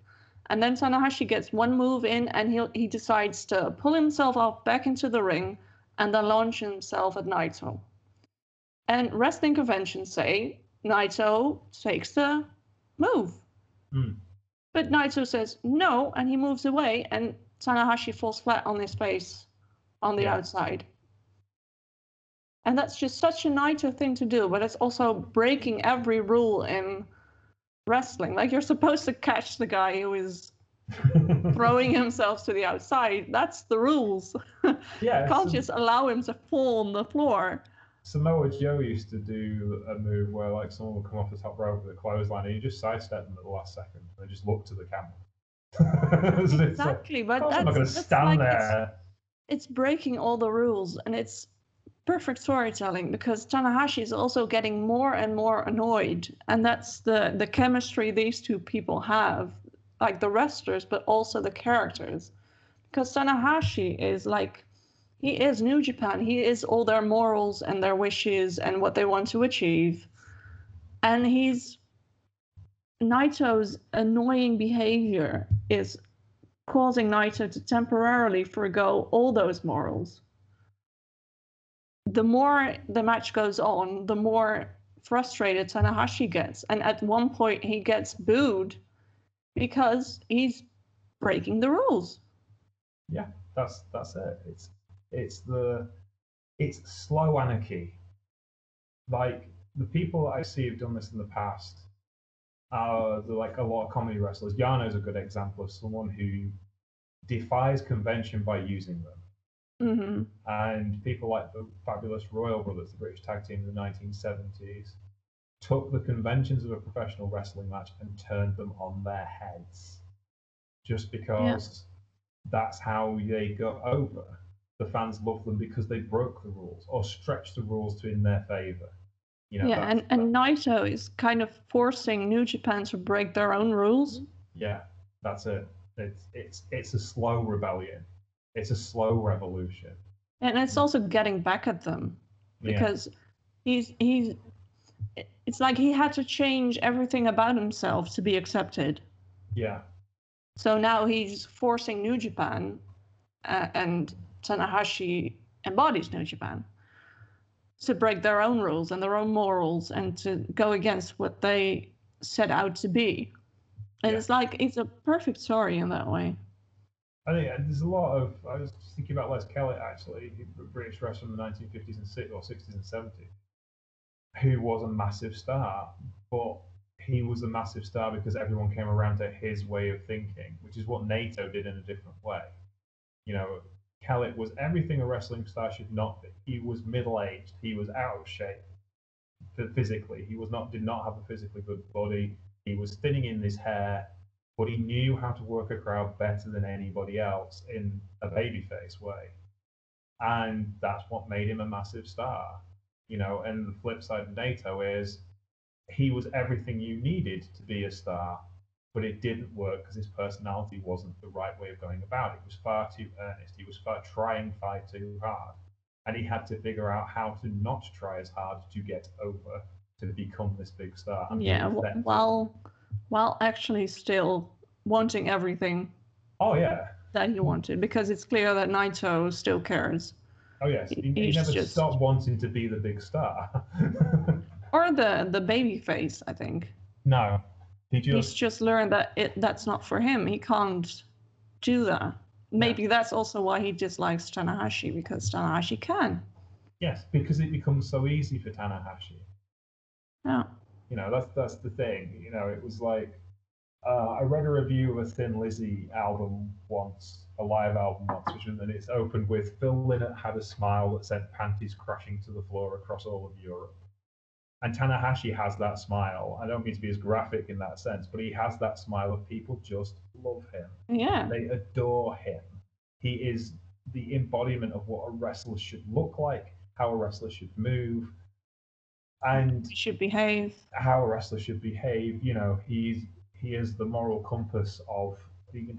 and then Tanahashi gets one move in and he he decides to pull himself off back into the ring and then launch himself at Naito and wrestling conventions say Naito takes the move Hmm. But Naito says no and he moves away and Tanahashi falls flat on his face on the Yeah. outside. And that's just such a Naito thing to do, but it's also breaking every rule in wrestling. Like you're supposed to catch the guy who is *laughs* throwing himself to the outside. That's the rules. yeah, *laughs* can't just allow him to fall on the floor. Samoa Joe used to do a move where like someone would come off the top rope with a clothesline and you just sidestep them at the last second and just look to the camera. *laughs* It's like, Exactly, but that's, I'm not going to stand like it's- there. it's breaking all the rules and it's perfect storytelling because Tanahashi is also getting more and more annoyed and that's the the chemistry these two people have like the wrestlers but also the characters because Tanahashi is like he is New Japan he is all their morals and their wishes and what they want to achieve and he's Naito's annoying behavior is causing Naito to temporarily forego all those morals. The more the match goes on, the more frustrated Tanahashi gets. And at one point, he gets booed because he's breaking the rules. Yeah, that's that's it. It's it's the it's slow anarchy. Like the people that I see have done this in the past are the, like a lot of comedy wrestlers. Yano's a good example of someone who defies convention by using them. hmm And people like the fabulous Royal Brothers, the British tag team in the 1970s, took the conventions of a professional wrestling match and turned them on their heads. Just because that's how they got over. The fans love them because they broke the rules or stretched the rules to in their favor. You know, yeah, and, and Naito is kind of forcing New Japan to break their own rules. Yeah, that's it. It's it's it's a slow rebellion. It's a slow revolution. And it's also getting back at them. Yeah. because he's he's it's like he had to change everything about himself to be accepted yeah, so now he's forcing new japan uh, and tanahashi embodies new japan to break their own rules and their own morals and to go against what they set out to be and Yeah. it's like it's a perfect story in that way I think uh, there's a lot of. I was thinking about Les Kellett actually, British wrestler in the 1950s and 60s or 60s and 70s, who was a massive star, but he was a massive star because everyone came around to his way of thinking, which is what Naito did in a different way. You know, Kellett was everything a wrestling star should not be. He was middle aged. He was out of shape physically. He was not did not have a physically good body. He was thinning in his hair, but he knew how to work a crowd better than anybody else in a babyface way. And that's what made him a massive star. You know, and the flip side of Naito is he was everything you needed to be a star, but it didn't work because his personality wasn't the right way of going about it. He was far too earnest. He was far trying far too hard. And he had to figure out how to not try as hard to get over to become this big star. and yeah wh- while while actually still wanting everything Oh yeah. that he wanted because it's clear that Naito still cares. Oh yes. He, he never just- stopped wanting to be the big star. *laughs* Or the the baby face, I think. no. He He's just just learned that it that's not for him. He can't do that. Maybe that's also why he dislikes Tanahashi because Tanahashi can. yes, because it becomes so easy for Tanahashi. Yeah. You know, that's that's the thing. You know, it was like uh, I read a review of a Thin Lizzy album once, a live album once, which and it's opened with Phil Lynott had a smile that sent panties crashing to the floor across all of Europe. And Tanahashi has that smile. I don't mean to be as graphic in that sense, but he has that smile of people just love him. Yeah. They adore him. He is the embodiment of what a wrestler should look like, how a wrestler should move, and should behave. how a wrestler should behave. You know, he's he is the moral compass of the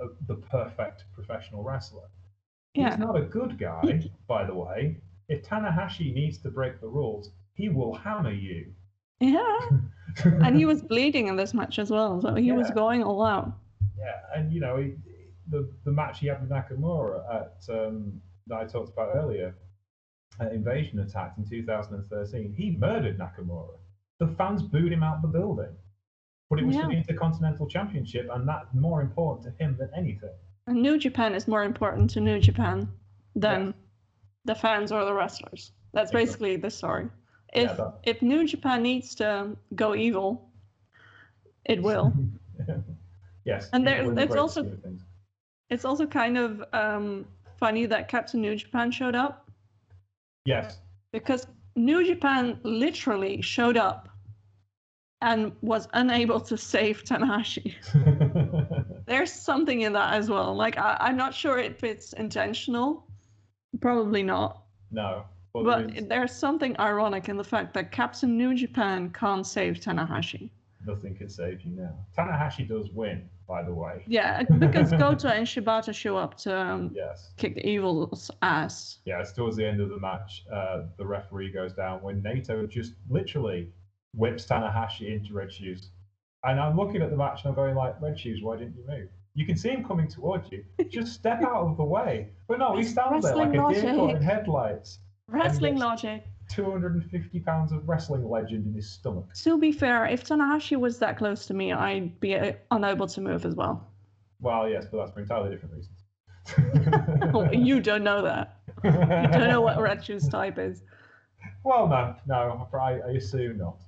of the perfect professional wrestler. Yeah. He's not a good guy, by the way. If Tanahashi needs to break the rules, he will hammer you. Yeah. *laughs* And he was bleeding in this match as well, so he was going all out. Yeah, and you know he, the the match he had with Nakamura at um, that I talked about earlier, at Invasion Attack in 2013, he murdered Nakamura. The fans booed him out the building, but it was for the Intercontinental Championship, and that's more important to him than anything. And New Japan is more important to New Japan than Yes. the fans or the wrestlers. That's basically the story. Yeah, If that- if New Japan needs to go evil, It will. *laughs* yes. And there- equal in the there's great also- scheme of things. It's also kind of um, funny that Captain New Japan showed up Yes. because New Japan literally showed up and was unable to save Tanahashi. *laughs* There's something in that as well. Like I, I'm not sure if it's intentional. Probably not. no. But, But there is something ironic in the fact that Captain New Japan can't save Tanahashi. nothing can save you now. Tanahashi does win, by the way. Yeah, because *laughs* Goto and Shibata show up to um, Yes. kick the Evil's ass. Yeah, it's towards the end of the match. Uh, the referee goes down when Naito just literally whips Tanahashi into Red Shoes. And I'm looking at the match and I'm going like, Red Shoes, why didn't you move? You can see him coming towards you. *laughs* Just step out of the way. But no, he stands there like a deer caught in headlights. Wrestling logic. 250 pounds of wrestling legend in his stomach. To be fair, if Tanahashi was that close to me, I'd be uh, unable to move as well. Well, yes, but that's for entirely different reasons. *laughs* You don't know that. You don't know what Shoes type is. Well, no, no, I, I assume not.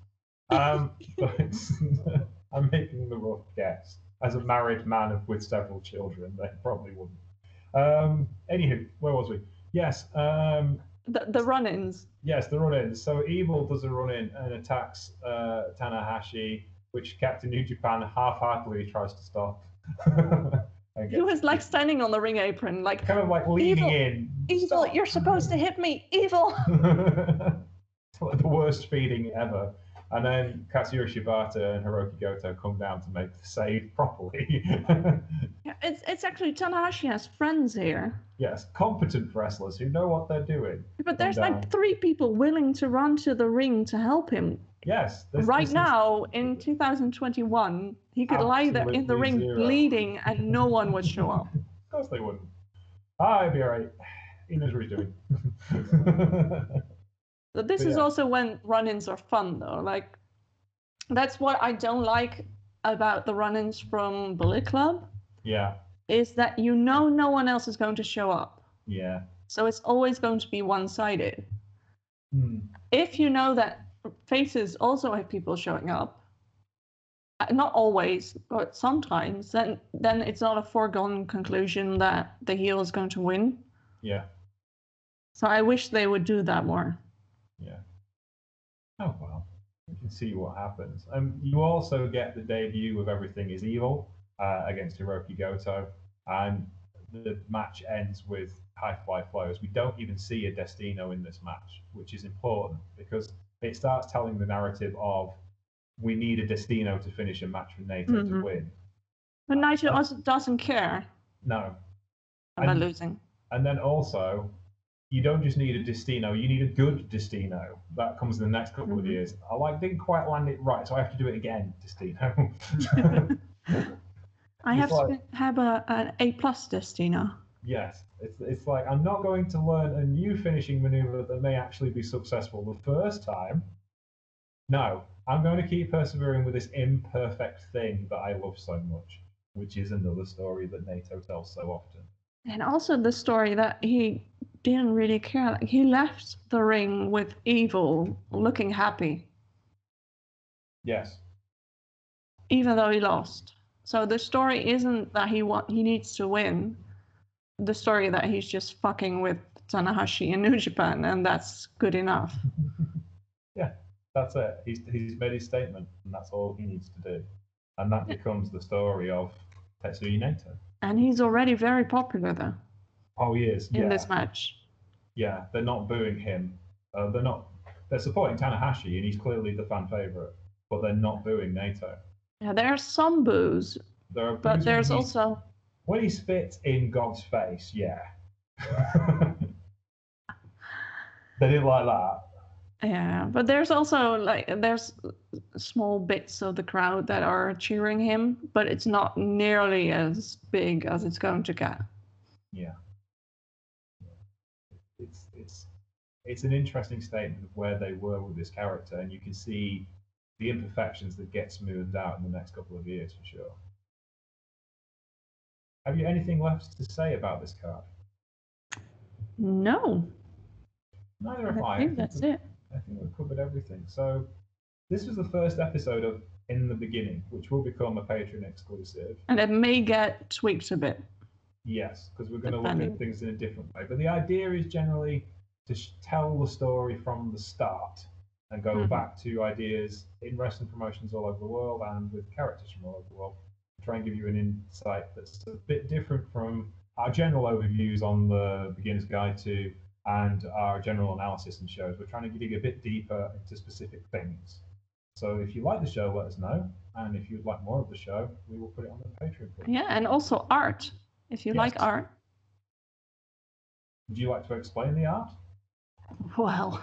Um, *laughs* but *laughs* I'm making the rough guess. As a married man with several children, they probably wouldn't. Um, anywho, where was we? Yes, um, The, the run-ins. yes, the run-ins. So Evil does a run-in and attacks uh, Tanahashi, which Captain New Japan half-heartedly tries to stop. *laughs* He was like standing on the ring apron, like, kind of like leaning Evil, in. Evil, Stop. you're supposed to hit me, Evil. *laughs* *laughs* Like the worst feeding ever. And then Katsuyori Shibata and Hiroki Goto come down to make the save properly. Yeah, it's it's actually Tanahashi has friends here, yes, competent wrestlers who know what they're doing. but there's down. like three people willing to run to the ring to help him. Yes, this, right this is- now, in 2021, he could lie there in the ring zero. bleeding, and no one would show up. *laughs* of course they wouldn't. Ah, it'd be alright. He knows what he's doing. *laughs* But this But is yeah. also when run-ins are fun, though. Like, that's what I don't like about the run-ins from Bullet Club yeah, is that you know no one else is going to show up, yeah. so it's always going to be one-sided. Hmm. If you know that faces also have people showing up, uh, not always, but sometimes, then then it's not a foregone conclusion that the heel is going to win. Yeah, So I wish they would do that more. yeah. Oh well, we can see what happens. Um, you also get the debut of Everything Is Evil uh, against Hiroki Goto, and the match ends with high fly flows. We don't even see a Destino in this match, which is important because it starts telling the narrative of we need a Destino to finish a match with Naito to Mhm. win. But Naito also doesn't care No, about And- losing. And then also, you don't just need a Destino, you need a good Destino. That comes in the next couple of Mhm. years. I like didn't quite land it right, so I have to do it again, Destino. *laughs* *laughs* I have like- to have a an A plus Destino. yes, it's, it's like I'm not going to learn a new finishing maneuver that may actually be successful the first time. No, I'm going to keep persevering with this imperfect thing that I love so much, which is another story that Naito tells so often. And also the story that he didn't really care. Like he left the ring with evil looking happy, Yes, even though he lost. So the story isn't that he want he needs to win. The story that he's just fucking with Tanahashi in New Japan, and that's good enough. *laughs* Yeah, that's it. He's, he's made his statement, and that's all he needs to do. And that becomes the story of Tetsuya Naito. And he's already very popular though Oh, he is. in yeah. this match. yeah, they're not booing him. Uh, they're not. They're supporting Tanahashi, and he's clearly the fan favorite. But they're not booing Naito. Yeah, there's some boos, There are but there's also when he spits in God's face. Yeah. *laughs* they didn't like that. Yeah, but there's also like there's small bits of the crowd that are cheering him, but it's not nearly as big as it's going to get. Yeah. It's it's it's an interesting statement of where they were with this character, and you can see the imperfections that get smoothed out in the next couple of years for sure. Have you anything left to say about this card? No, Neither have I. I think that's it. I think we've covered everything. So this was the first episode of in the beginning, which will become a Patreon exclusive. And it may get tweaked a bit. Yes, because we're going to look at things in a different way. But the idea is generally to sh- tell the story from the start and go Mhm. back to ideas in wrestling promotions all over the world and with characters from all over the world. Try and give you an insight that's a bit different from our general overviews on the Beginner's Guide to and our general analysis and shows. We're trying to dig a bit deeper into specific things. So if you like the show, let us know. And if you'd like more of the show, we will put it on the Patreon. You. Yeah, and also art. If you like art, Would you like to explain the art? well,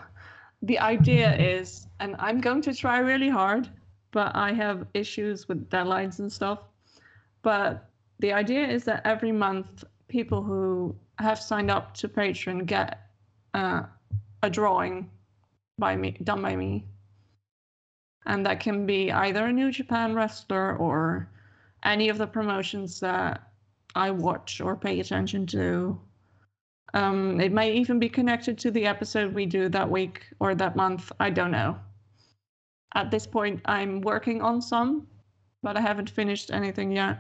the idea is, and I'm going to try really hard, but I have issues with deadlines and stuff. But the idea is that every month, people who have signed up to Patreon get uh, a drawing by me, done by me, and that can be either a New Japan wrestler or any of the promotions that I watch or pay attention to. Um, it may even be connected to the episode we do that week or that month. I don't know. At this point, I'm working on some, but I haven't finished anything yet.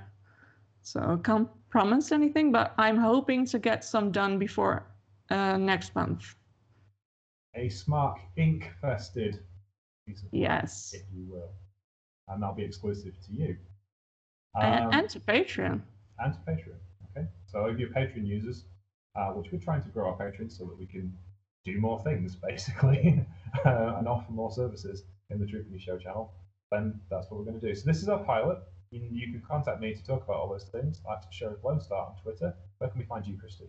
So I can't promise anything, but I'm hoping to get some done before uh, next month. A smart ink fested piece of work, Yes. if you will. And that'll be exclusive to you. and, Um, and to Patreon. and to Patreon. Okay, so if you're Patreon users, uh, which we're trying to grow our Patreon so that we can do more things *laughs* basically uh, and offer more services in the Troopany Show channel, then that's what we're going to do. So this is our pilot. You, you can contact me to talk about all those things. To share Lone Star on Twitter. Where can we find you, Christy?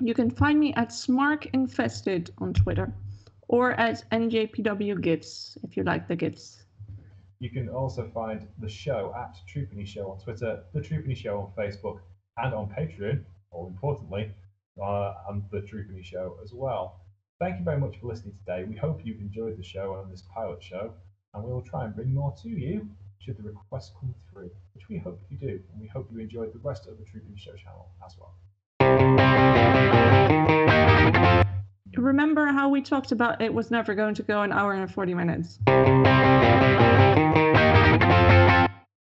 You can find me at Smark Infested on Twitter or at NJPW Gifts if you like the gifts. You can also find the show at Troopany Show on Twitter, the Troopany Show on Facebook, and on Patreon, all importantly, uh, on the Troopany Show as well. Thank you very much for listening today. We hope you've enjoyed the show and this pilot show, and we will try and bring more to you should the requests come through, which we hope you do, and we hope you enjoyed the rest of the Troopany Show channel as well. Remember how we talked about it was never going to go an hour and 40 minutes?